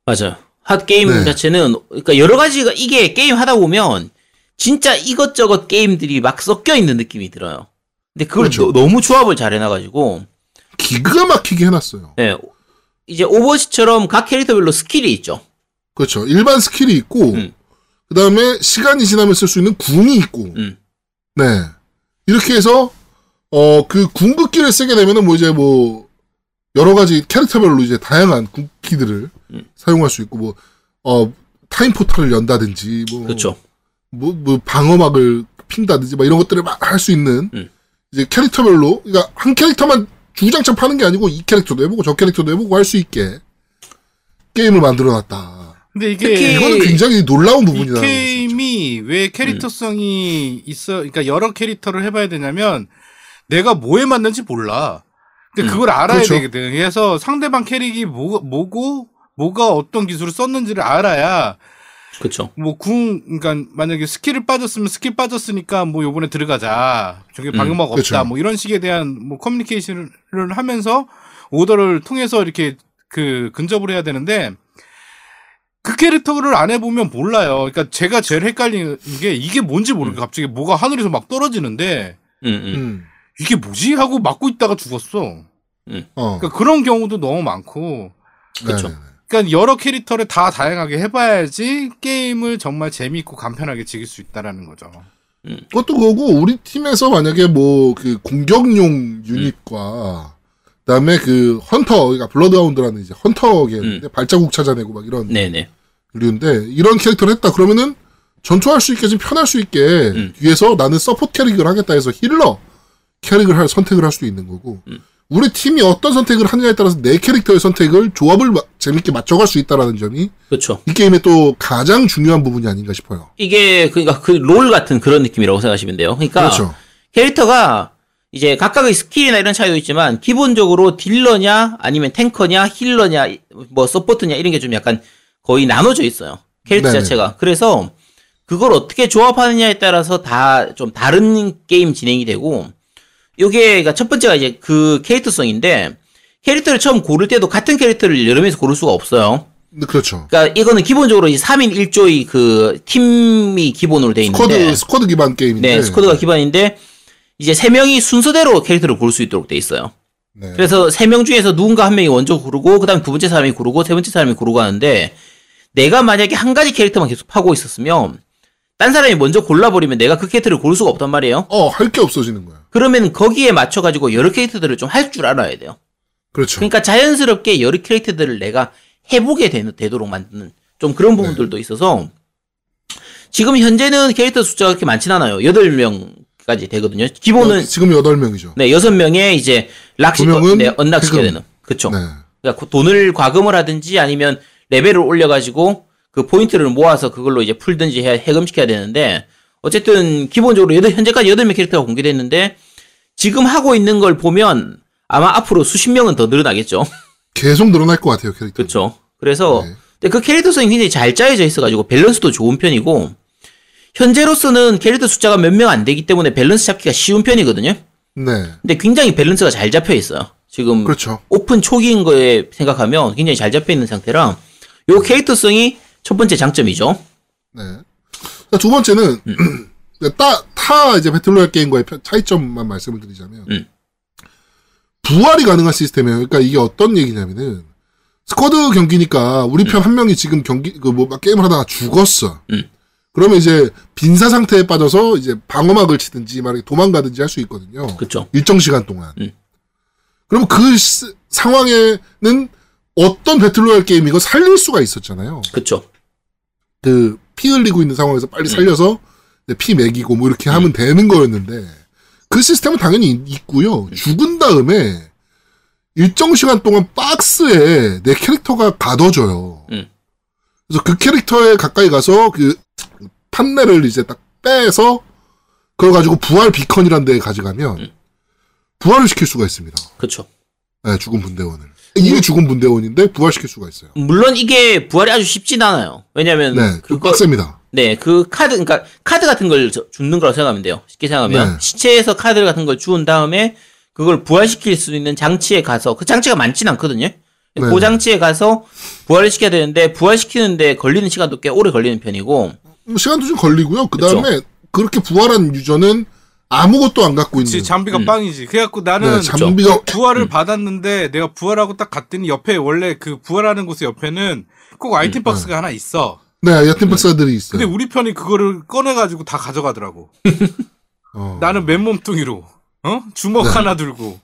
맞아요. 핫 게임 네. 자체는 그러니까 여러 가지가 이게 게임 하다 보면 진짜 이것저것 게임들이 막 섞여 있는 느낌이 들어요. 근데 그걸 그렇죠. 너, 너무 조합을 잘 해놔가지고 기가 막히게 해놨어요. 네, 이제 오버워치처럼 각 캐릭터별로 스킬이 있죠. 그렇죠. 일반 스킬이 있고, 음. 그 다음에 시간이 지나면 쓸 수 있는 궁이 있고, 음. 네. 이렇게 해서, 어, 그 궁극기를 쓰게 되면은 뭐 이제 뭐, 여러 가지 캐릭터별로 이제 다양한 궁기들을 음. 사용할 수 있고, 뭐, 어, 타임 포탈을 연다든지, 뭐, 그렇죠. 뭐, 뭐, 방어막을 핀다든지, 막 이런 것들을 막 할 수 있는, 음. 이제 캐릭터별로, 그러니까 한 캐릭터만 주구장창 파는 게 아니고, 이 캐릭터도 해보고, 저 캐릭터도 해보고 할 수 있게, 게임을 만들어 놨다. 근데 이게 이거는 굉장히 놀라운 거죠. 게임이 왜 캐릭터성이 있어? 그러니까 여러 캐릭터를 해봐야 되냐면 내가 뭐에 맞는지 몰라. 근데 음, 그걸 알아야 그렇죠. 되거든. 그래서 상대방 캐릭이 뭐, 뭐고 뭐가 어떤 기술을 썼는지를 알아야 그렇죠. 뭐 궁 그러니까 만약에 skill을 빠졌으면 스킬 빠졌으니까 뭐 요번에 들어가자. 저게 음, 방어막 없다. 그쵸. 뭐 이런 식에 대한 뭐 커뮤니케이션을 하면서 오더를 통해서 이렇게 그 근접을 해야 되는데 그 캐릭터를 안 해보면 몰라요. 그러니까 제가 제일 헷갈리는 게 이게 뭔지 모르고 갑자기 뭐가 하늘에서 막 떨어지는데 음, 음. 음. 이게 뭐지 하고 맞고 있다가 죽었어. 어. 그러니까 그런 경우도 너무 많고. 네네네. 그러니까 여러 캐릭터를 다 다양하게 해봐야지 게임을 정말 재미있고 간편하게 즐길 수 있다라는 거죠. 그것도 그거고 우리 팀에서 만약에 뭐 그 공격용 유닛과 그다음에 그 헌터 그러니까 블러드하운드라는 이제 hunter계인데 발자국 찾아내고 막 이런 네네. 류인데 이런 캐릭터를 했다 그러면은 전투할 수 있게 좀 편할 수 있게 음. 뒤에서 나는 support 캐릭을 하겠다 해서 healer 캐릭을 할 선택을 할 수도 있는 거고 음. 우리 팀이 어떤 선택을 하느냐에 따라서 내 캐릭터의 선택을 조합을 마- 재밌게 맞춰갈 수 있다라는 점이 그렇죠. 이 게임의 또 가장 중요한 부분이 아닌가 싶어요. 이게 그러니까 그 롤 같은 그런 느낌이라고 생각하시면 돼요. 그러니까 그렇죠. 캐릭터가 이제 각각의 skill이나 이런 차이도 있지만 기본적으로 딜러냐 아니면 탱커냐 healer냐 뭐 support냐 이런 게 좀 약간 거의 나눠져 있어요. 캐릭터 네네. 자체가. 그래서 그걸 어떻게 조합하느냐에 따라서 다 좀 다른 게임 진행이 되고 요게 그러니까 첫 번째가 이제 그 캐릭터성인데 캐릭터를 처음 고를 때도 같은 캐릭터를 여러 명이서 고를 수가 없어요. 네, 그렇죠. 그러니까 이거는 기본적으로 이 3인 1조의 그 팀이 기본으로 돼 있는데 squad squad 기반 게임인데. 네, squad가 기반인데 이제 세 명이 순서대로 캐릭터를 고를 수 있도록 돼 있어요. 네. 그래서 세 명 중에서 누군가 한 명이 먼저 고르고 그다음 두 번째 사람이 고르고 세 번째 사람이 고르고 하는데 내가 만약에 한 가지 캐릭터만 계속 파고 있었으면 딴 사람이 먼저 골라버리면 내가 그 캐릭터를 고를 수가 없단 말이에요. 어, 할 게 없어지는 거야. 그러면 거기에 맞춰가지고 여러 캐릭터들을 좀 할 줄 알아야 돼요. 그렇죠. 그러니까 자연스럽게 여러 캐릭터들을 내가 해보게 되, 되도록 만드는 좀 그런 부분들도 있어서 지금 현재는 캐릭터 숫자가 그렇게 많진 않아요. 8명까지 되거든요. 기본은 여- 지금 8명이죠. 네, 6명에 이제 락시, 두 명은 네, 언락시켜야. 되는. 그쵸. 네. 그러니까 그 돈을 과금을 하든지 아니면 레벨을 올려가지고 그 포인트를 모아서 그걸로 이제 풀든지 해, 해금시켜야 되는데 어쨌든 기본적으로 여덟, 현재까지 8명 캐릭터가 공개됐는데 지금 하고 있는 걸 보면 아마 앞으로 수십 명은 더 늘어나겠죠. 계속 늘어날 것 같아요, 캐릭터. 그렇죠. 그래서 네. 근데 그 캐릭터성이 굉장히 잘 짜여져 있어가지고 밸런스도 좋은 편이고 현재로서는 캐릭터 숫자가 몇 명 안 되기 때문에 밸런스 잡기가 쉬운 편이거든요. 네. 근데 굉장히 밸런스가 잘 잡혀 있어요. 지금 그렇죠. 오픈 초기인 거에 생각하면 굉장히 잘 잡혀 있는 상태라 요 캐릭터성이 첫 번째 장점이죠. 네. 자, 두 번째는 따, 타 이제 battle royale 게임과의 편- 차이점만 말씀을 드리자면 음. 부활이 가능한 시스템이에요. 그러니까 이게 어떤 얘기냐면은 squad 경기니까 우리 편 한 명이 지금 경기 그 뭐 게임을 하다가 죽었어. 음. 그러면 이제 빈사 상태에 빠져서 이제 방어막을 치든지 만약에 도망가든지 할 수 있거든요. 그쵸. 일정 시간 동안. 음. 그럼 그 시- 상황에는 어떤 배틀로얄 게임이고 살릴 수가 있었잖아요. 그쵸. 그 피 흘리고 있는 상황에서 빨리 음. 살려서 피 먹이고 뭐 이렇게 하면 되는 거였는데 그 시스템은 당연히 있고요. 죽은 다음에 일정 시간 동안 박스에 내 캐릭터가 가둬져요. 음. 그래서 그 캐릭터에 가까이 가서 그 판넬을 이제 딱 빼서 그걸 가지고 부활 비컨이라는 데에 가져가면 음. 부활을 시킬 수가 있습니다. 그쵸. 네, 죽은 분대원을. 이게 죽은 분대원인데 부활시킬 수가 있어요. 물론 이게 부활이 아주 쉽진 않아요. 왜냐면 네, 그 그거 빡셉니다. 네, 그 카드, 그러니까 카드 같은 걸 저- 줍는 거라고 생각하면 돼요. 쉽게 생각하면 네. 시체에서 카드 같은 걸 주운 다음에 그걸 부활시킬 수 있는 장치에 가서 그 장치가 많진 않거든요. 네. 그 장치에 가서 부활을 시켜야 되는데 부활시키는데 걸리는 시간도 꽤 오래 걸리는 편이고 뭐 시간도 좀 걸리고요. 그 다음에 그렇게 부활한 유저는 아무것도 안 갖고 있는 그치, 장비가 음. 빵이지. 그래갖고 나는 네, 장비가 부활을 받았는데 내가 부활하고 딱 갔더니 옆에 원래 그 부활하는 곳의 옆에는 꼭 아이템 박스가 하나 있어. 네 얕은 박사들이 있어요. 근데 우리 편이 그거를 꺼내가지고 다 가져가더라고. 어. 나는 맨몸뚱이로, 어? 주먹 네. 하나 들고.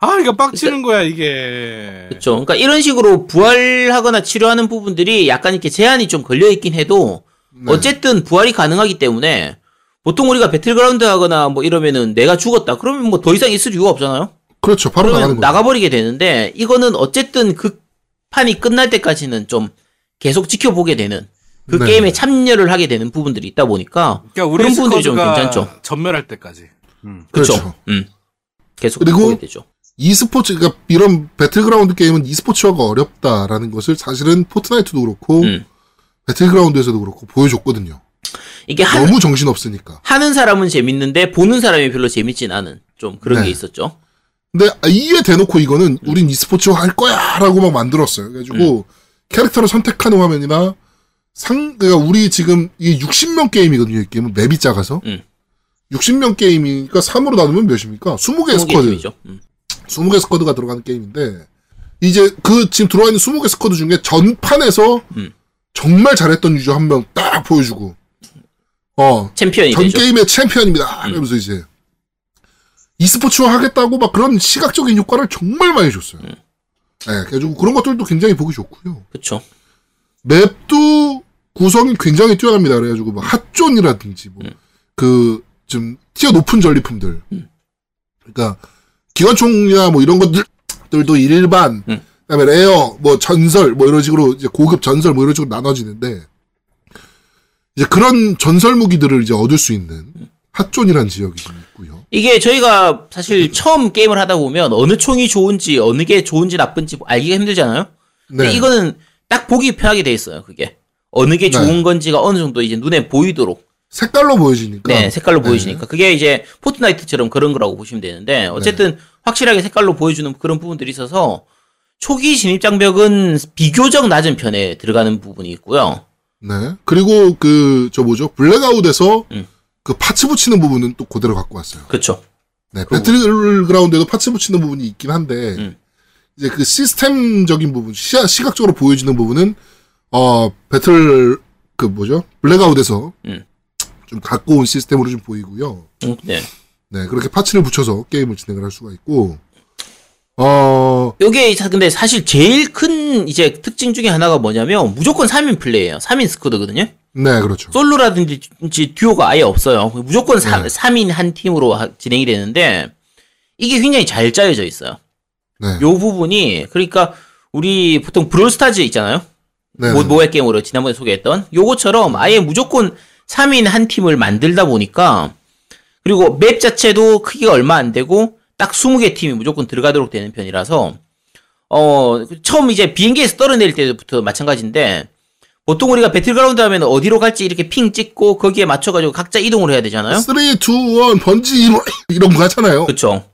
아, 이거 빡치는 거야, 이게. 그렇죠. 그러니까 이런 식으로 부활하거나 치료하는 부분들이 약간 이렇게 제한이 좀 걸려 있긴 해도 네. 어쨌든 부활이 가능하기 때문에 보통 우리가 배틀그라운드 하거나 뭐 이러면은 내가 죽었다 그러면 뭐 더 이상 있을 이유가 없잖아요. 그렇죠. 바로 나가는. 나가버리게 되는데 이거는 어쨌든 그 판이 끝날 때까지는 좀 계속 지켜보게 되는 그 네. 게임에 참여를 하게 되는 부분들이 있다 보니까 그러니까 우리 그런 부분들이 좀 괜찮죠. 전멸할 때까지. 음. 그렇죠. 그렇죠. 음. 계속 그리고 보게 되죠. e스포츠 그러니까 이런 배틀그라운드 게임은 e스포츠화가 어렵다라는 것을 사실은 포트나이트도 그렇고 음. 배틀그라운드에서도 그렇고 보여줬거든요. 이게 한, 너무 정신 없으니까. 하는 사람은 재밌는데 보는 사람이 별로 재밌진 않은 좀 그런 네. 게 있었죠. 근데 이에 대놓고 이거는 우린 e스포츠화 할 거야라고 막 만들었어요. 그래가지고 캐릭터를 선택하는 화면이나 상 그러니까 우리 지금 이게 60명 게임이거든요. 이 게임은 map이 작아서 음. 60명 게임이니까 3으로 나누면 몇입니까? 20개 그런 squad. 게임이죠. 음. 20개 squad가 들어가는 게임인데 이제 그 지금 들어와 있는 20개 squad 중에 전판에서 음. 정말 잘했던 user 한 명 딱 보여주고 어, 챔피언이 전 되죠. 음. 게임의 챔피언입니다. 이러면서 이제 e스포츠화 하겠다고 막 그런 시각적인 효과를 정말 많이 줬어요. 음. 네, 그래가지고 그런 것들도 굉장히 보기 좋고요. 그렇죠. map도 구성이 굉장히 뛰어납니다. 그래가지고 뭐 hot zone이라든지 음. 뭐 그 좀 tier 높은 전리품들, 그러니까 기관총이나 뭐 이런 것들도 일반, 음. 그다음에 rare, 뭐 전설, 뭐 이런 식으로 이제 고급 전설 뭐 이런 식으로 나눠지는데 이제 그런 전설 무기들을 이제 얻을 수 있는 hot zone이라는 지역이 좀 있고요. 이게 저희가 사실 처음 게임을 하다 보면 어느 총이 좋은지 어느 게 좋은지 나쁜지 알기가 힘들잖아요. 근데 네, 이거는 딱 보기 편하게 돼 있어요. 그게 어느 게 네. 좋은 건지가 어느 정도 이제 눈에 보이도록 색깔로 보여지니까. 네 색깔로 네. 보여지니까 그게 이제 포트나이트처럼 그런 거라고 보시면 되는데 어쨌든 확실하게 색깔로 보여주는 그런 부분들이 있어서 초기 진입 장벽은 비교적 낮은 편에 들어가는 부분이 있고요. 네. 그리고 그 저 뭐죠 블랙아웃에서 음. 그 parts 붙이는 부분은 또 그대로 갖고 왔어요. 그렇죠. 네, 배틀그라운드에도 parts 붙이는 부분이 있긴 한데 음. 이제 그 시스템적인 부분, 시, 시각적으로 보여지는 부분은 어 배틀 그 뭐죠 블랙아웃에서 음. 좀 갖고 온 시스템으로 좀 보이고요. 음, 네. 네, 그렇게 parts를 붙여서 게임을 진행을 할 수가 있고 어 요게 사- 근데 사실 제일 큰 이제 특징 중에 하나가 뭐냐면 무조건 3인 플레이예요. 3인 squad거든요. 네, 그렇죠. 솔로라든지 듀오가 아예 없어요. 무조건 네. 3, 인 한 팀으로 하- 진행이 되는데 이게 굉장히 잘 짜여져 있어요. 네, 요 부분이 그러니까 우리 보통 브롤스타즈 있잖아요. 네, 모, 모바일 게임으로 지난번에 소개했던 요거처럼 아예 무조건 3인 한 팀을 만들다 보니까 그리고 map 자체도 크기가 얼마 안 되고 딱 20개 팀이 무조건 들어가도록 되는 편이라서 어 처음 이제 비행기에서 뛰어내릴 때부터 마찬가지인데 보통 우리가 배틀그라운드 하면 어디로 갈지 이렇게 ping 찍고 거기에 맞춰가지고 각자 이동을 해야 되잖아요. 3, 2, 1 번지 이런, 이런 거 하잖아요. 그렇죠.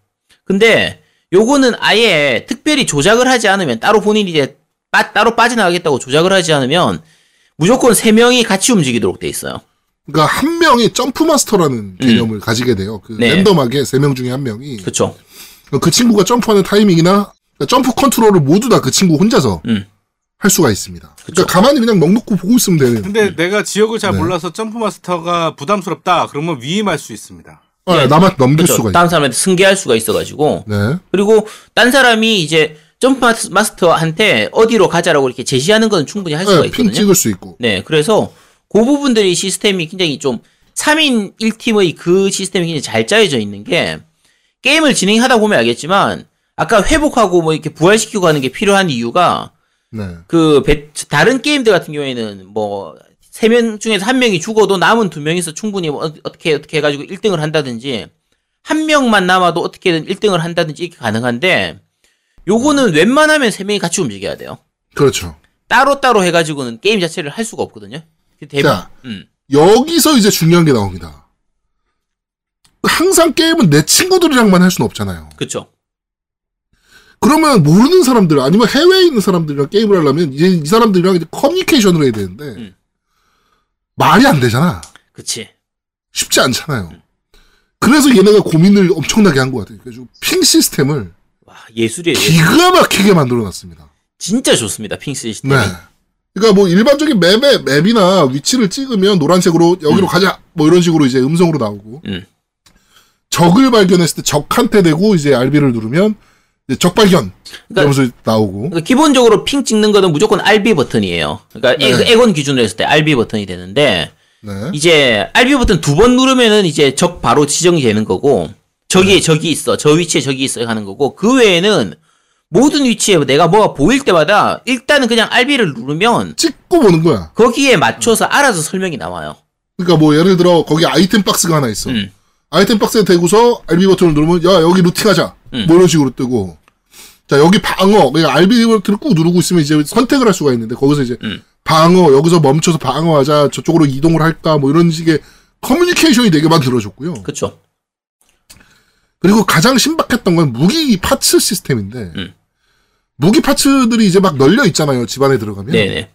근데 요거는 아예 특별히 조작을 하지 않으면 따로 본인이 이제 빠, 따로 빠져나가겠다고 조작을 하지 않으면 무조건 세 명이 같이 움직이도록 돼 있어요. 그러니까 한 명이 점프 마스터라는 개념을 가지게 돼요. 그 음. 네. 랜덤하게 세 명 중에 한 명이 그렇죠. 그 친구가 점프하는 타이밍이나 그러니까 점프 컨트롤을 모두 다 그 친구 혼자서 음. 할 수가 있습니다. 그쵸. 그러니까 가만히 그냥 넋 놓고 보고 있으면 되는. 근데 내가 지역을 잘 네. 몰라서 점프 마스터가 부담스럽다. 그러면 위임할 수 있습니다. 아, 네. 남아 넘길 그렇죠. 수가 있. 다른 사람한테 승계할 수가 있어가지고 네. 그리고 딴 사람이 이제 점프 마스- 마스터한테 어디로 가자라고 이렇게 제시하는 건 충분히 할 수가 네, 핑 있거든요. 찍을 수 있고. 네, 그래서 그 부분들이 시스템이 굉장히 좀 3인 1팀의 그 시스템이 굉장히 잘 짜여져 있는 게 게임을 진행하다 보면 알겠지만 아까 회복하고 뭐 이렇게 부활시키고 하는 게 필요한 이유가 네. 그 배- 다른 게임들 같은 경우에는 뭐 세 명 중에서 한 명이 죽어도 남은 두 명이서 충분히 뭐 어- 어떻게 어떻게 해 가지고 1등을 한다든지 한 명만 남아도 어떻게든 1등을 한다든지 이렇게 가능한데 요거는 웬만하면 세 명이 같이 움직여야 돼요. 그렇죠. 따로따로 해가지고는 게임 자체를 할 수가 없거든요. 그 대부, 자. 음, 여기서 이제 중요한 게 나옵니다. 항상 게임은 내 친구들이랑만 할 수는 없잖아요. 그쵸. 그러면 모르는 사람들 아니면 해외에 있는 사람들이랑 게임을 하려면 이제 이 사람들이랑 이제 커뮤니케이션을 해야 되는데 음. 말이 안 되잖아. 그치. 쉽지 않잖아요. 그래서 얘네가 고민을 엄청나게 한 것 같아요. 그래서 핑 시스템을 와, 예술이에요. 예술. 기가 막히게 만들어 놨습니다. 진짜 좋습니다. 핑 시스템이. 네. 그러니까 뭐 일반적인 맵에 맵이나 위치를 찍으면 노란색으로 여기로 가자 뭐 이런 식으로 이제 음성으로 나오고 음. 적을 발견했을 때 적한테 대고 이제 RB를 누르면 적 발견 그러니까- 이러면서 나오고 그러니까 기본적으로 핑 찍는 거는 무조건 RB 버튼이에요. 그러니까 네. 에- 에건 기준으로 했을 때 RB 버튼이 되는데 네. 이제 RB 버튼 두 번 누르면은 이제 적 바로 지정이 되는 거고 저기에 네. 적이 있어. 저 위치에 적이 있어 하는 거고 그 외에는 모든 위치에 내가 뭐가 보일 때마다 일단은 그냥 RB를 누르면 찍고 보는 거야. 거기에 맞춰서 알아서 설명이 나와요. 그러니까 뭐 예를 들어 거기 아이템 박스가 하나 있어. 음. 아이템 박스에 대고서 RB 버튼을 누르면 야 여기 루팅하자 음. 뭐 이런 식으로 뜨고 자 여기 방어 그러니까 RB 버튼을 꾹 누르고 있으면 이제 선택을 할 수가 있는데 거기서 이제 음. 방어 여기서 멈춰서 방어하자 저쪽으로 이동을 할까 뭐 이런 식의 커뮤니케이션이 되게 만들어졌고요. 그쵸. 그리고 가장 신박했던 건 무기 parts 시스템인데 음. 무기 parts들이 이제 막 널려 있잖아요 집 안에 들어가면. 네네.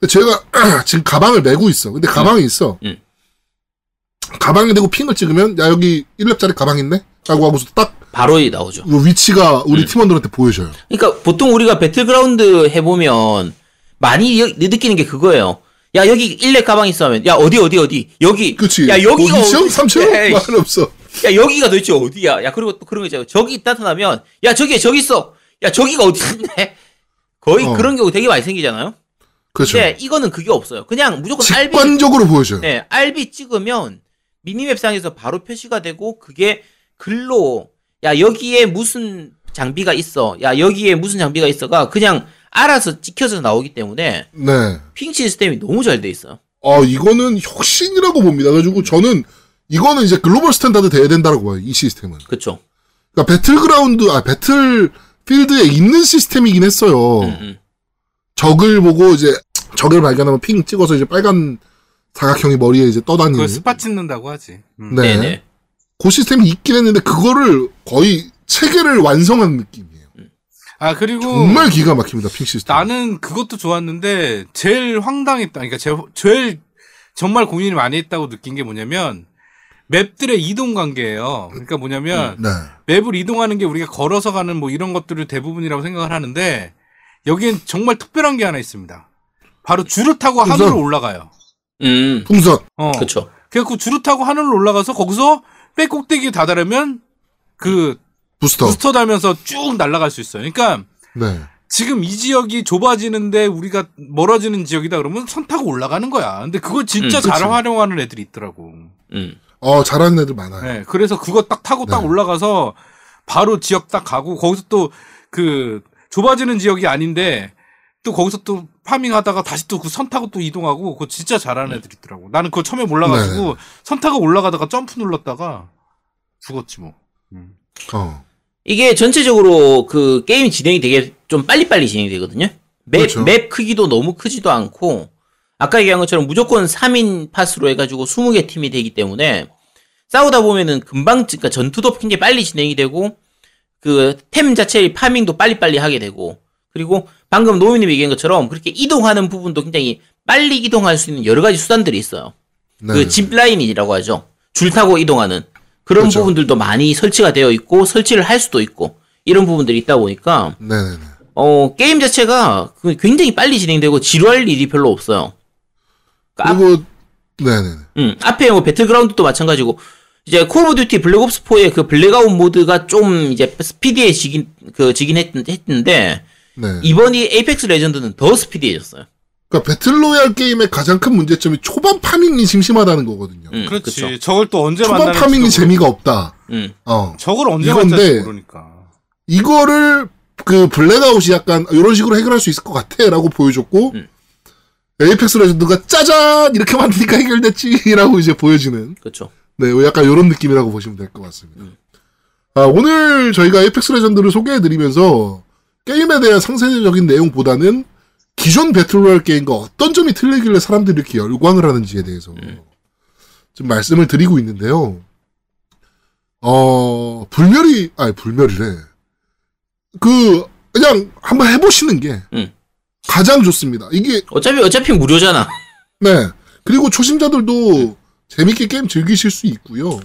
근데 제가 지금 가방을 메고 있어. 근데 가방이 있어. 음. 가방에 대고 ping을 찍으면 야 여기 1렙짜리 가방 있네? 라고 하고서 딱 바로 나오죠. 그 위치가 음. 우리 팀원들한테 보여줘요. 그러니까 보통 우리가 배틀그라운드 해보면 많이 여- 느끼는 게 그거예요. 야 여기 일렉 가방 있어 하면 야 어디 어디 어디 여기 그치? 야 여기가 뭐 2층? 어디 3층? 에이, 말 없어. 야 여기가 도대체 어디야? 야 그리고 또 그런 거 있잖아요. 저기 나타나면 야 저기 저기 있어. 야 저기가 어디 있네. 거의 어. 그런 경우 되게 많이 생기잖아요. 그렇죠. 근데 이거는 그게 없어요. 그냥 무조건 RB 직관적으로 보여줘요. 네, RB 찍으면 미니맵상에서 바로 표시가 되고 그게 글로 야 여기에 무슨 장비가 있어. 야 여기에 무슨 장비가 있어가 그냥 알아서 찍혀서 나오기 때문에 네. 핑 시스템이 너무 잘 돼 있어요. 어, 이거는 혁신이라고 봅니다. 그래가지고 저는 이거는 이제 global standard 돼야 된다고 봐요. 이 시스템은. 그쵸? 그러니까 배틀그라운드, 아, Battlefield에 있는 시스템이긴 했어요. 음, 음. 적을 보고 이제 적을 발견하면 ping 찍어서 이제 빨간 사각형이 머리에 이제 떠다니는. 그걸 spot 찍는다고 하지. 음. 네. 네네. 그 시스템이 있긴 했는데 그거를 거의 체계를 완성한 느낌이에요. 아 그리고 정말 기가 막힙니다. ping 시스템. 나는 그것도 좋았는데 제일 황당했다. 그러니까 제, 제일 정말 고민을 많이 했다고 느낀 게 뭐냐면 맵들의 이동 관계예요. 그러니까 뭐냐면 네. 맵을 이동하는 게 우리가 걸어서 가는 뭐 이런 것들을 대부분이라고 생각을 하는데 여기엔 정말 특별한 게 하나 있습니다. 바로 줄을 타고 우선- 하늘로 올라가요. 음, 풍선. 어. 그쵸. 그래갖고 줄을 타고 하늘로 올라가서 거기서 배 꼭대기에 다다르면 그 부스터. 부스터 달면서 쭉 날아갈 수 있어요. 그러니까 네. 지금 이 지역이 좁아지는데 우리가 멀어지는 지역이다 그러면 선 타고 올라가는 거야. 근데 그걸 진짜 음, 잘. 활용하는 애들이 있더라고. 음. 어, 잘하는 애들 많아요. 네, 그래서 그거 딱 타고 딱 네. 올라가서 바로 지역 딱 가고 거기서 또 그 좁아지는 지역이 아닌데 또 거기서 또 farming 하다가 다시 또 그 선 타고 또 이동하고 그거 진짜 잘하는 애들 있더라고. 나는 그거 처음에 몰라가지고 네. 선 타고 올라가다가 점프 눌렀다가 죽었지 뭐. 음. 어. 이게 전체적으로 그 게임 진행이 되게 좀 빨리빨리 진행이 되거든요. map, 그렇죠. map 크기도 너무 크지도 않고, 아까 얘기한 것처럼 무조건 3인 팟으로 해가지고 20개 팀이 되기 때문에, 싸우다 보면은 금방, 그러니까 전투도 굉장히 빨리 진행이 되고, 그 템 자체의 파밍도 빨리빨리 하게 되고, 그리고 방금 노미님 얘기한 것처럼 그렇게 이동하는 부분도 굉장히 빨리 이동할 수 있는 여러 가지 수단들이 있어요. 네. 그 짚라인이라고 하죠. 줄 타고 이동하는. 그런 그렇죠. 부분들도 많이 설치가 되어 있고 설치를 할 수도 있고 이런 부분들이 있다 보니까 네네네. 어 게임 자체가 그 굉장히 빨리 진행되고 지루할 일이 별로 없어요. 그러니까 앞, 그리고 네네네. 음, 앞에 뭐 배틀그라운드도 마찬가지고 이제 콜 오브 듀티 블랙 옵스 4의 그 블랙아웃 모드가 좀 이제 스피디해지긴 그 지긴 했, 했는데 네. 이번이 에이펙스 레전드는 더 스피디해졌어요. 그러니까 battle royale 게임의 가장 큰 문제점이 초반 farming이 심심하다는 거거든요. 음, 그렇지. 그쵸. 저걸 또 언제 초반 파밍이 재미가 없다. 음. 어. 저걸 언제 만날지 모르니까. 이거를 그 블랙아웃이 약간 이런 식으로 해결할 수 있을 것 같아라고 보여줬고 음. 에이펙스 레전드가 짜잔 이렇게 만드니까 해결됐지라고 이제 보여지는 그렇죠. 네 약간 이런 느낌이라고 보시면 될 것 같습니다. 음. 아, 오늘 저희가 에이펙스 레전드를 소개해드리면서 게임에 대한 상세적인 내용보다는 기존 battle royale 게임과 어떤 점이 틀리길래 사람들이 이렇게 열광을 하는지에 대해서 음. 좀 말씀을 드리고 있는데요. 어, 불멸이, 아니, 불멸이래. 그, 그냥 한번 해보시는 게 음. 가장 좋습니다. 이게, 어차피 어차피 무료잖아. 네. 그리고 초심자들도 재밌게 게임 즐기실 수 있고요.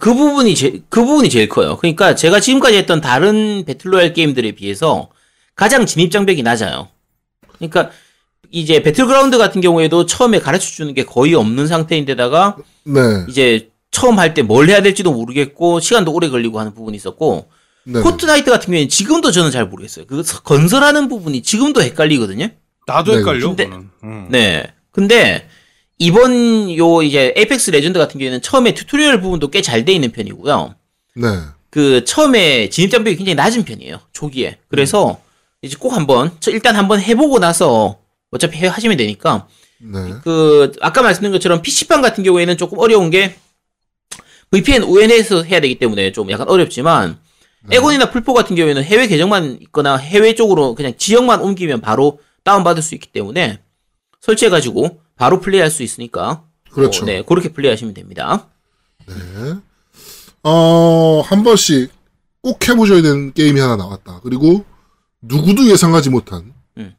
그 부분이 제, 그 부분이 제일 커요. 그러니까 제가 지금까지 했던 다른 배틀로얄 게임들에 비해서 가장 진입 장벽이 낮아요. 그러니까 이제 배틀그라운드 같은 경우에도 처음에 가르쳐 주는 게 거의 없는 상태인데다가 네. 이제 처음 할 때 뭘 해야 될지도 모르겠고 시간도 오래 걸리고 하는 부분이 있었고 네. 포트나이트 같은 경우에는 지금도 저는 잘 모르겠어요. 그 서- 건설하는 부분이 지금도 헷갈리거든요. 나도 네, 헷갈려. 근데-. 음. 네. 근데 이번 요 이제 에이펙스 레전드 같은 경우에는 처음에 tutorial 부분도 꽤 잘 돼 있는 편이고요. 네. 그 처음에 진입 장벽이 굉장히 낮은 편이에요. 초기에. 그래서 이제 꼭 한번 저 일단 한번 해보고 나서 어차피 해- 하시면 되니까 네. 그 아까 말씀드린 것처럼 PC방 같은 경우에는 조금 어려운 게 VPN 우연해서 해야 되기 때문에 좀 약간 어렵지만 에곤이나 풀포 같은 경우에는 해외 계정만 있거나 해외 쪽으로 그냥 지역만 옮기면 바로 다운받을 수 있기 때문에 설치해가지고 바로 플레이할 수 있으니까 그렇죠. 어, 네 그렇게 플레이하시면 됩니다. 네. 어, 한 번씩 꼭 해보셔야 되는 게임이 하나 나왔다. 그리고 누구도 예상하지 못한 음.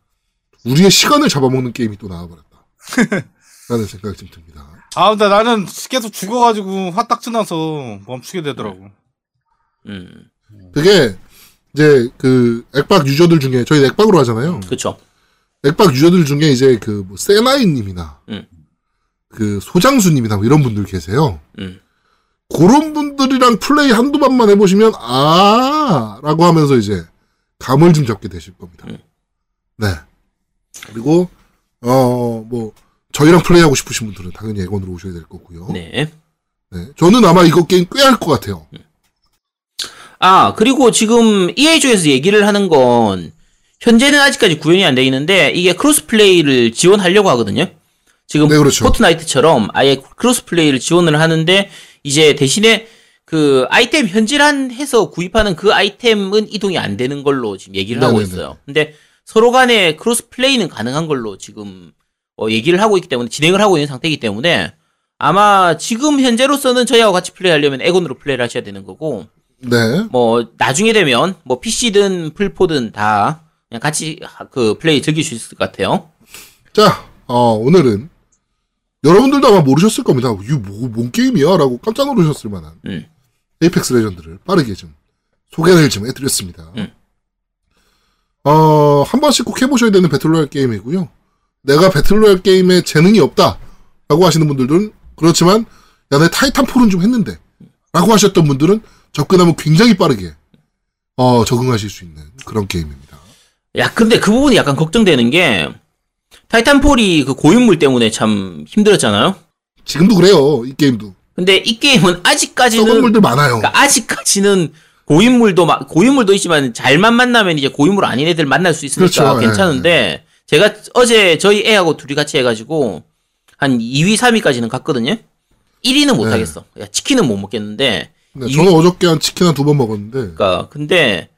우리의 시간을 잡아먹는 게임이 또 나와버렸다. 라는 생각이 좀 듭니다. 아, 근데 나는 계속 죽어가지고 화딱 지 나서 멈추게 되더라고. 음 그게 이제 그 액박 유저들 중에 저희 액박으로 하잖아요. 그렇죠. 액박 유저들 중에 이제 그뭐 세나이님이나 음. 그 소장수님이나 뭐 이런 분들 계세요. 음 그런 분들이랑 플레이 한두 번만 해보시면 아 라고 하면서 이제 감을 좀 잡게 되실 겁니다. 음. 네. 그리고 어 뭐 저희랑 플레이하고 싶으신 분들은 당연히 엑원으로 오셔야 될 거고요. 네. 네. 저는 아마 이거 게임 꽤 할 것 같아요. 아, 그리고 지금 EA 쪽에서 얘기를 하는 건 현재는 아직까지 구현이 안 돼 있는데 이게 cross play를 지원하려고 하거든요. 지금 네, 그렇죠. 포트나이트처럼 아예 cross play를 지원을 하는데 이제 대신에 그 아이템 현질한해서 구입하는 그 아이템은 이동이 안 되는 걸로 지금 얘기를 하고 네네네. 있어요. 근데 서로 간에 cross play는 가능한 걸로 지금 어, 얘기를 하고 있기 때문에 진행을 하고 있는 상태이기 때문에 아마 지금 현재로서는 저희하고 같이 플레이하려면 엑원으로 플레이를 하셔야 되는 거고 네. 뭐 나중에 되면 뭐 PC든 플포든 다 그냥 같이 하- 그 플레이 즐길 수 있을 것 같아요. 자, 어, 오늘은 여러분들도 아마 모르셨을 겁니다. 이거 뭐, 뭔 게임이야? 라고 깜짝 놀라셨을 만한 음. 에이펙스 레전드를 빠르게 좀 소개를 좀 해드렸습니다. 음. 어, 한 번씩 꼭 해보셔야 되는 battle royale 게임이고요. 내가 battle royale 게임에 재능이 없다. 라고 하시는 분들은 그렇지만, 야, 내 타이탄폴은 좀 했는데. 라고 하셨던 분들은 접근하면 굉장히 빠르게, 어, 적응하실 수 있는 그런 게임입니다. 야, 근데 그 부분이 약간 걱정되는 게 타이탄폴이 그 고인물 때문에 참 힘들었잖아요. 지금도 그래요, 이 게임도. 근데 이 게임은 아직까지는 썩은 물들 많아요. 그러니까 아직까지는 고인물도 마- 고인물도 있지만 잘만 만나면 이제 고인물 아닌 애들 만날 수 있으니까 그렇죠. 괜찮은데 제가 어제 저희 애하고 둘이 같이 해가지고 한 2위, 3위까지는 갔거든요. 1위는 못 네. 하겠어. 야, 치킨은 못 먹겠는데 네, 이- 저는 어저께 한 치킨 한 두 번 먹었는데, 그러니까 근데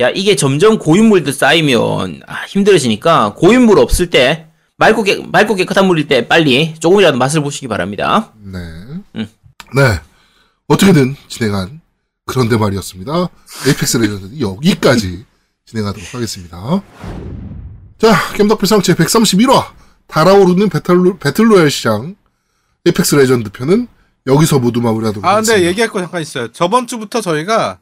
야 이게 점점 고인물들 쌓이면 아, 힘들어지니까 고인물 없을 때 맑고 깨, 맑고 깨끗한 물일 때 빨리 조금이라도 맛을 보시기 바랍니다. 네. 음. 네. 어떻게든 진행한 그런데 말이었습니다. 에이펙스 레전드 여기까지 진행하도록 하겠습니다. 자, 겜덕비상 제 131화 달아오르는 battle ro-, battle royale 시장 에이펙스 레전드 편은 여기서 모두 마무리하도록 아, 하겠습니다. 근데 얘기할 거 잠깐 있어요. 저번 주부터 저희가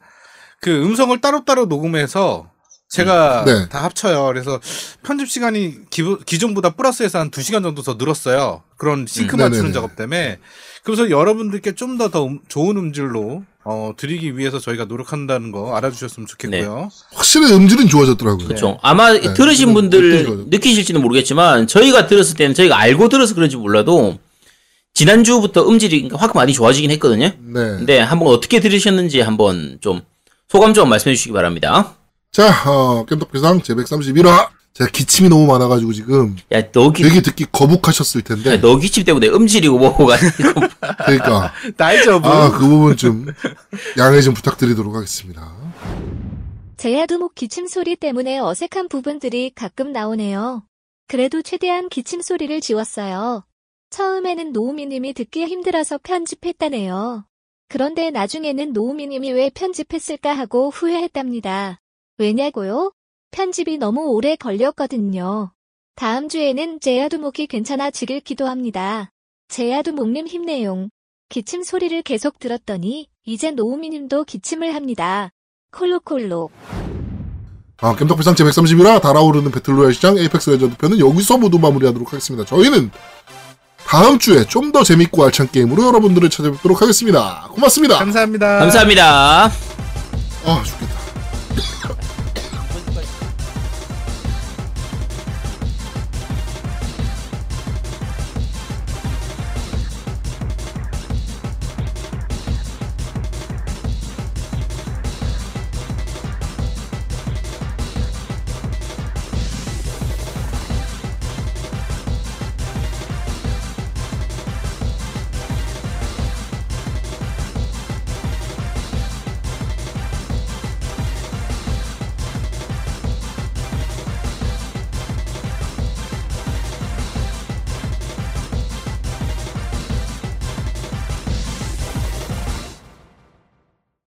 그 음성을 따로따로 녹음해서 제가 네. 다 합쳐요. 그래서 편집 시간이 기, 기존보다 플러스해서 한 2시간 정도 더 늘었어요. 그런 싱크 음, 맞추는 네네네. 작업 때문에. 그래서 여러분들께 좀 더 더 좋은 음질로 어, 드리기 위해서 저희가 노력한다는 거 알아주셨으면 좋겠고요. 확실히 음질은 좋아졌더라고요. 그렇죠. 아마 네, 들으신 분들. 느끼실지는 모르겠지만 저희가 들었을 때는 저희가 알고 들어서 그런지 몰라도 지난주부터 음질이 확 많이 좋아지긴 했거든요. 네. 근데 한번 어떻게 들으셨는지 한번 좀 소감 좀 말씀해 주시기 바랍니다. 자, 어, 깸덕비상 제131화. 제가 기침이 너무 많아가지고 지금 야, 너 기, 되게 듣기 거북하셨을 텐데. 야, 너 기침 때문에 음질이고 뭐가 아니고. 그러니까. 나이 저분. 아, 그 부분 좀 양해 좀 부탁드리도록 하겠습니다. 제야두목 기침 소리 때문에 어색한 부분들이 가끔 나오네요. 그래도 최대한 기침 소리를 지웠어요. 처음에는 노우미님이 듣기 힘들어서 편집했다네요. 그런데 나중에는 노우미님이 왜 편집했을까 하고 후회했답니다. 왜냐고요? 편집이 너무 오래 걸렸거든요. 다음 주에는 제야두목이 괜찮아지길 기도합니다. 제야두목님 힘내용. 기침 소리를 계속 들었더니 이제 노우미님도 기침을 합니다. 콜록콜록. 아, 겜덕비상 제 131화 달아오르는 battle royale 시장 Apex Legend 편은 여기서 모두 마무리하도록 하겠습니다. 저희는 다음 주에 좀 더 재밌고 알찬 게임으로 여러분들을 찾아뵙도록 하겠습니다. 고맙습니다. 감사합니다. 감사합니다. 아, 죽겠다.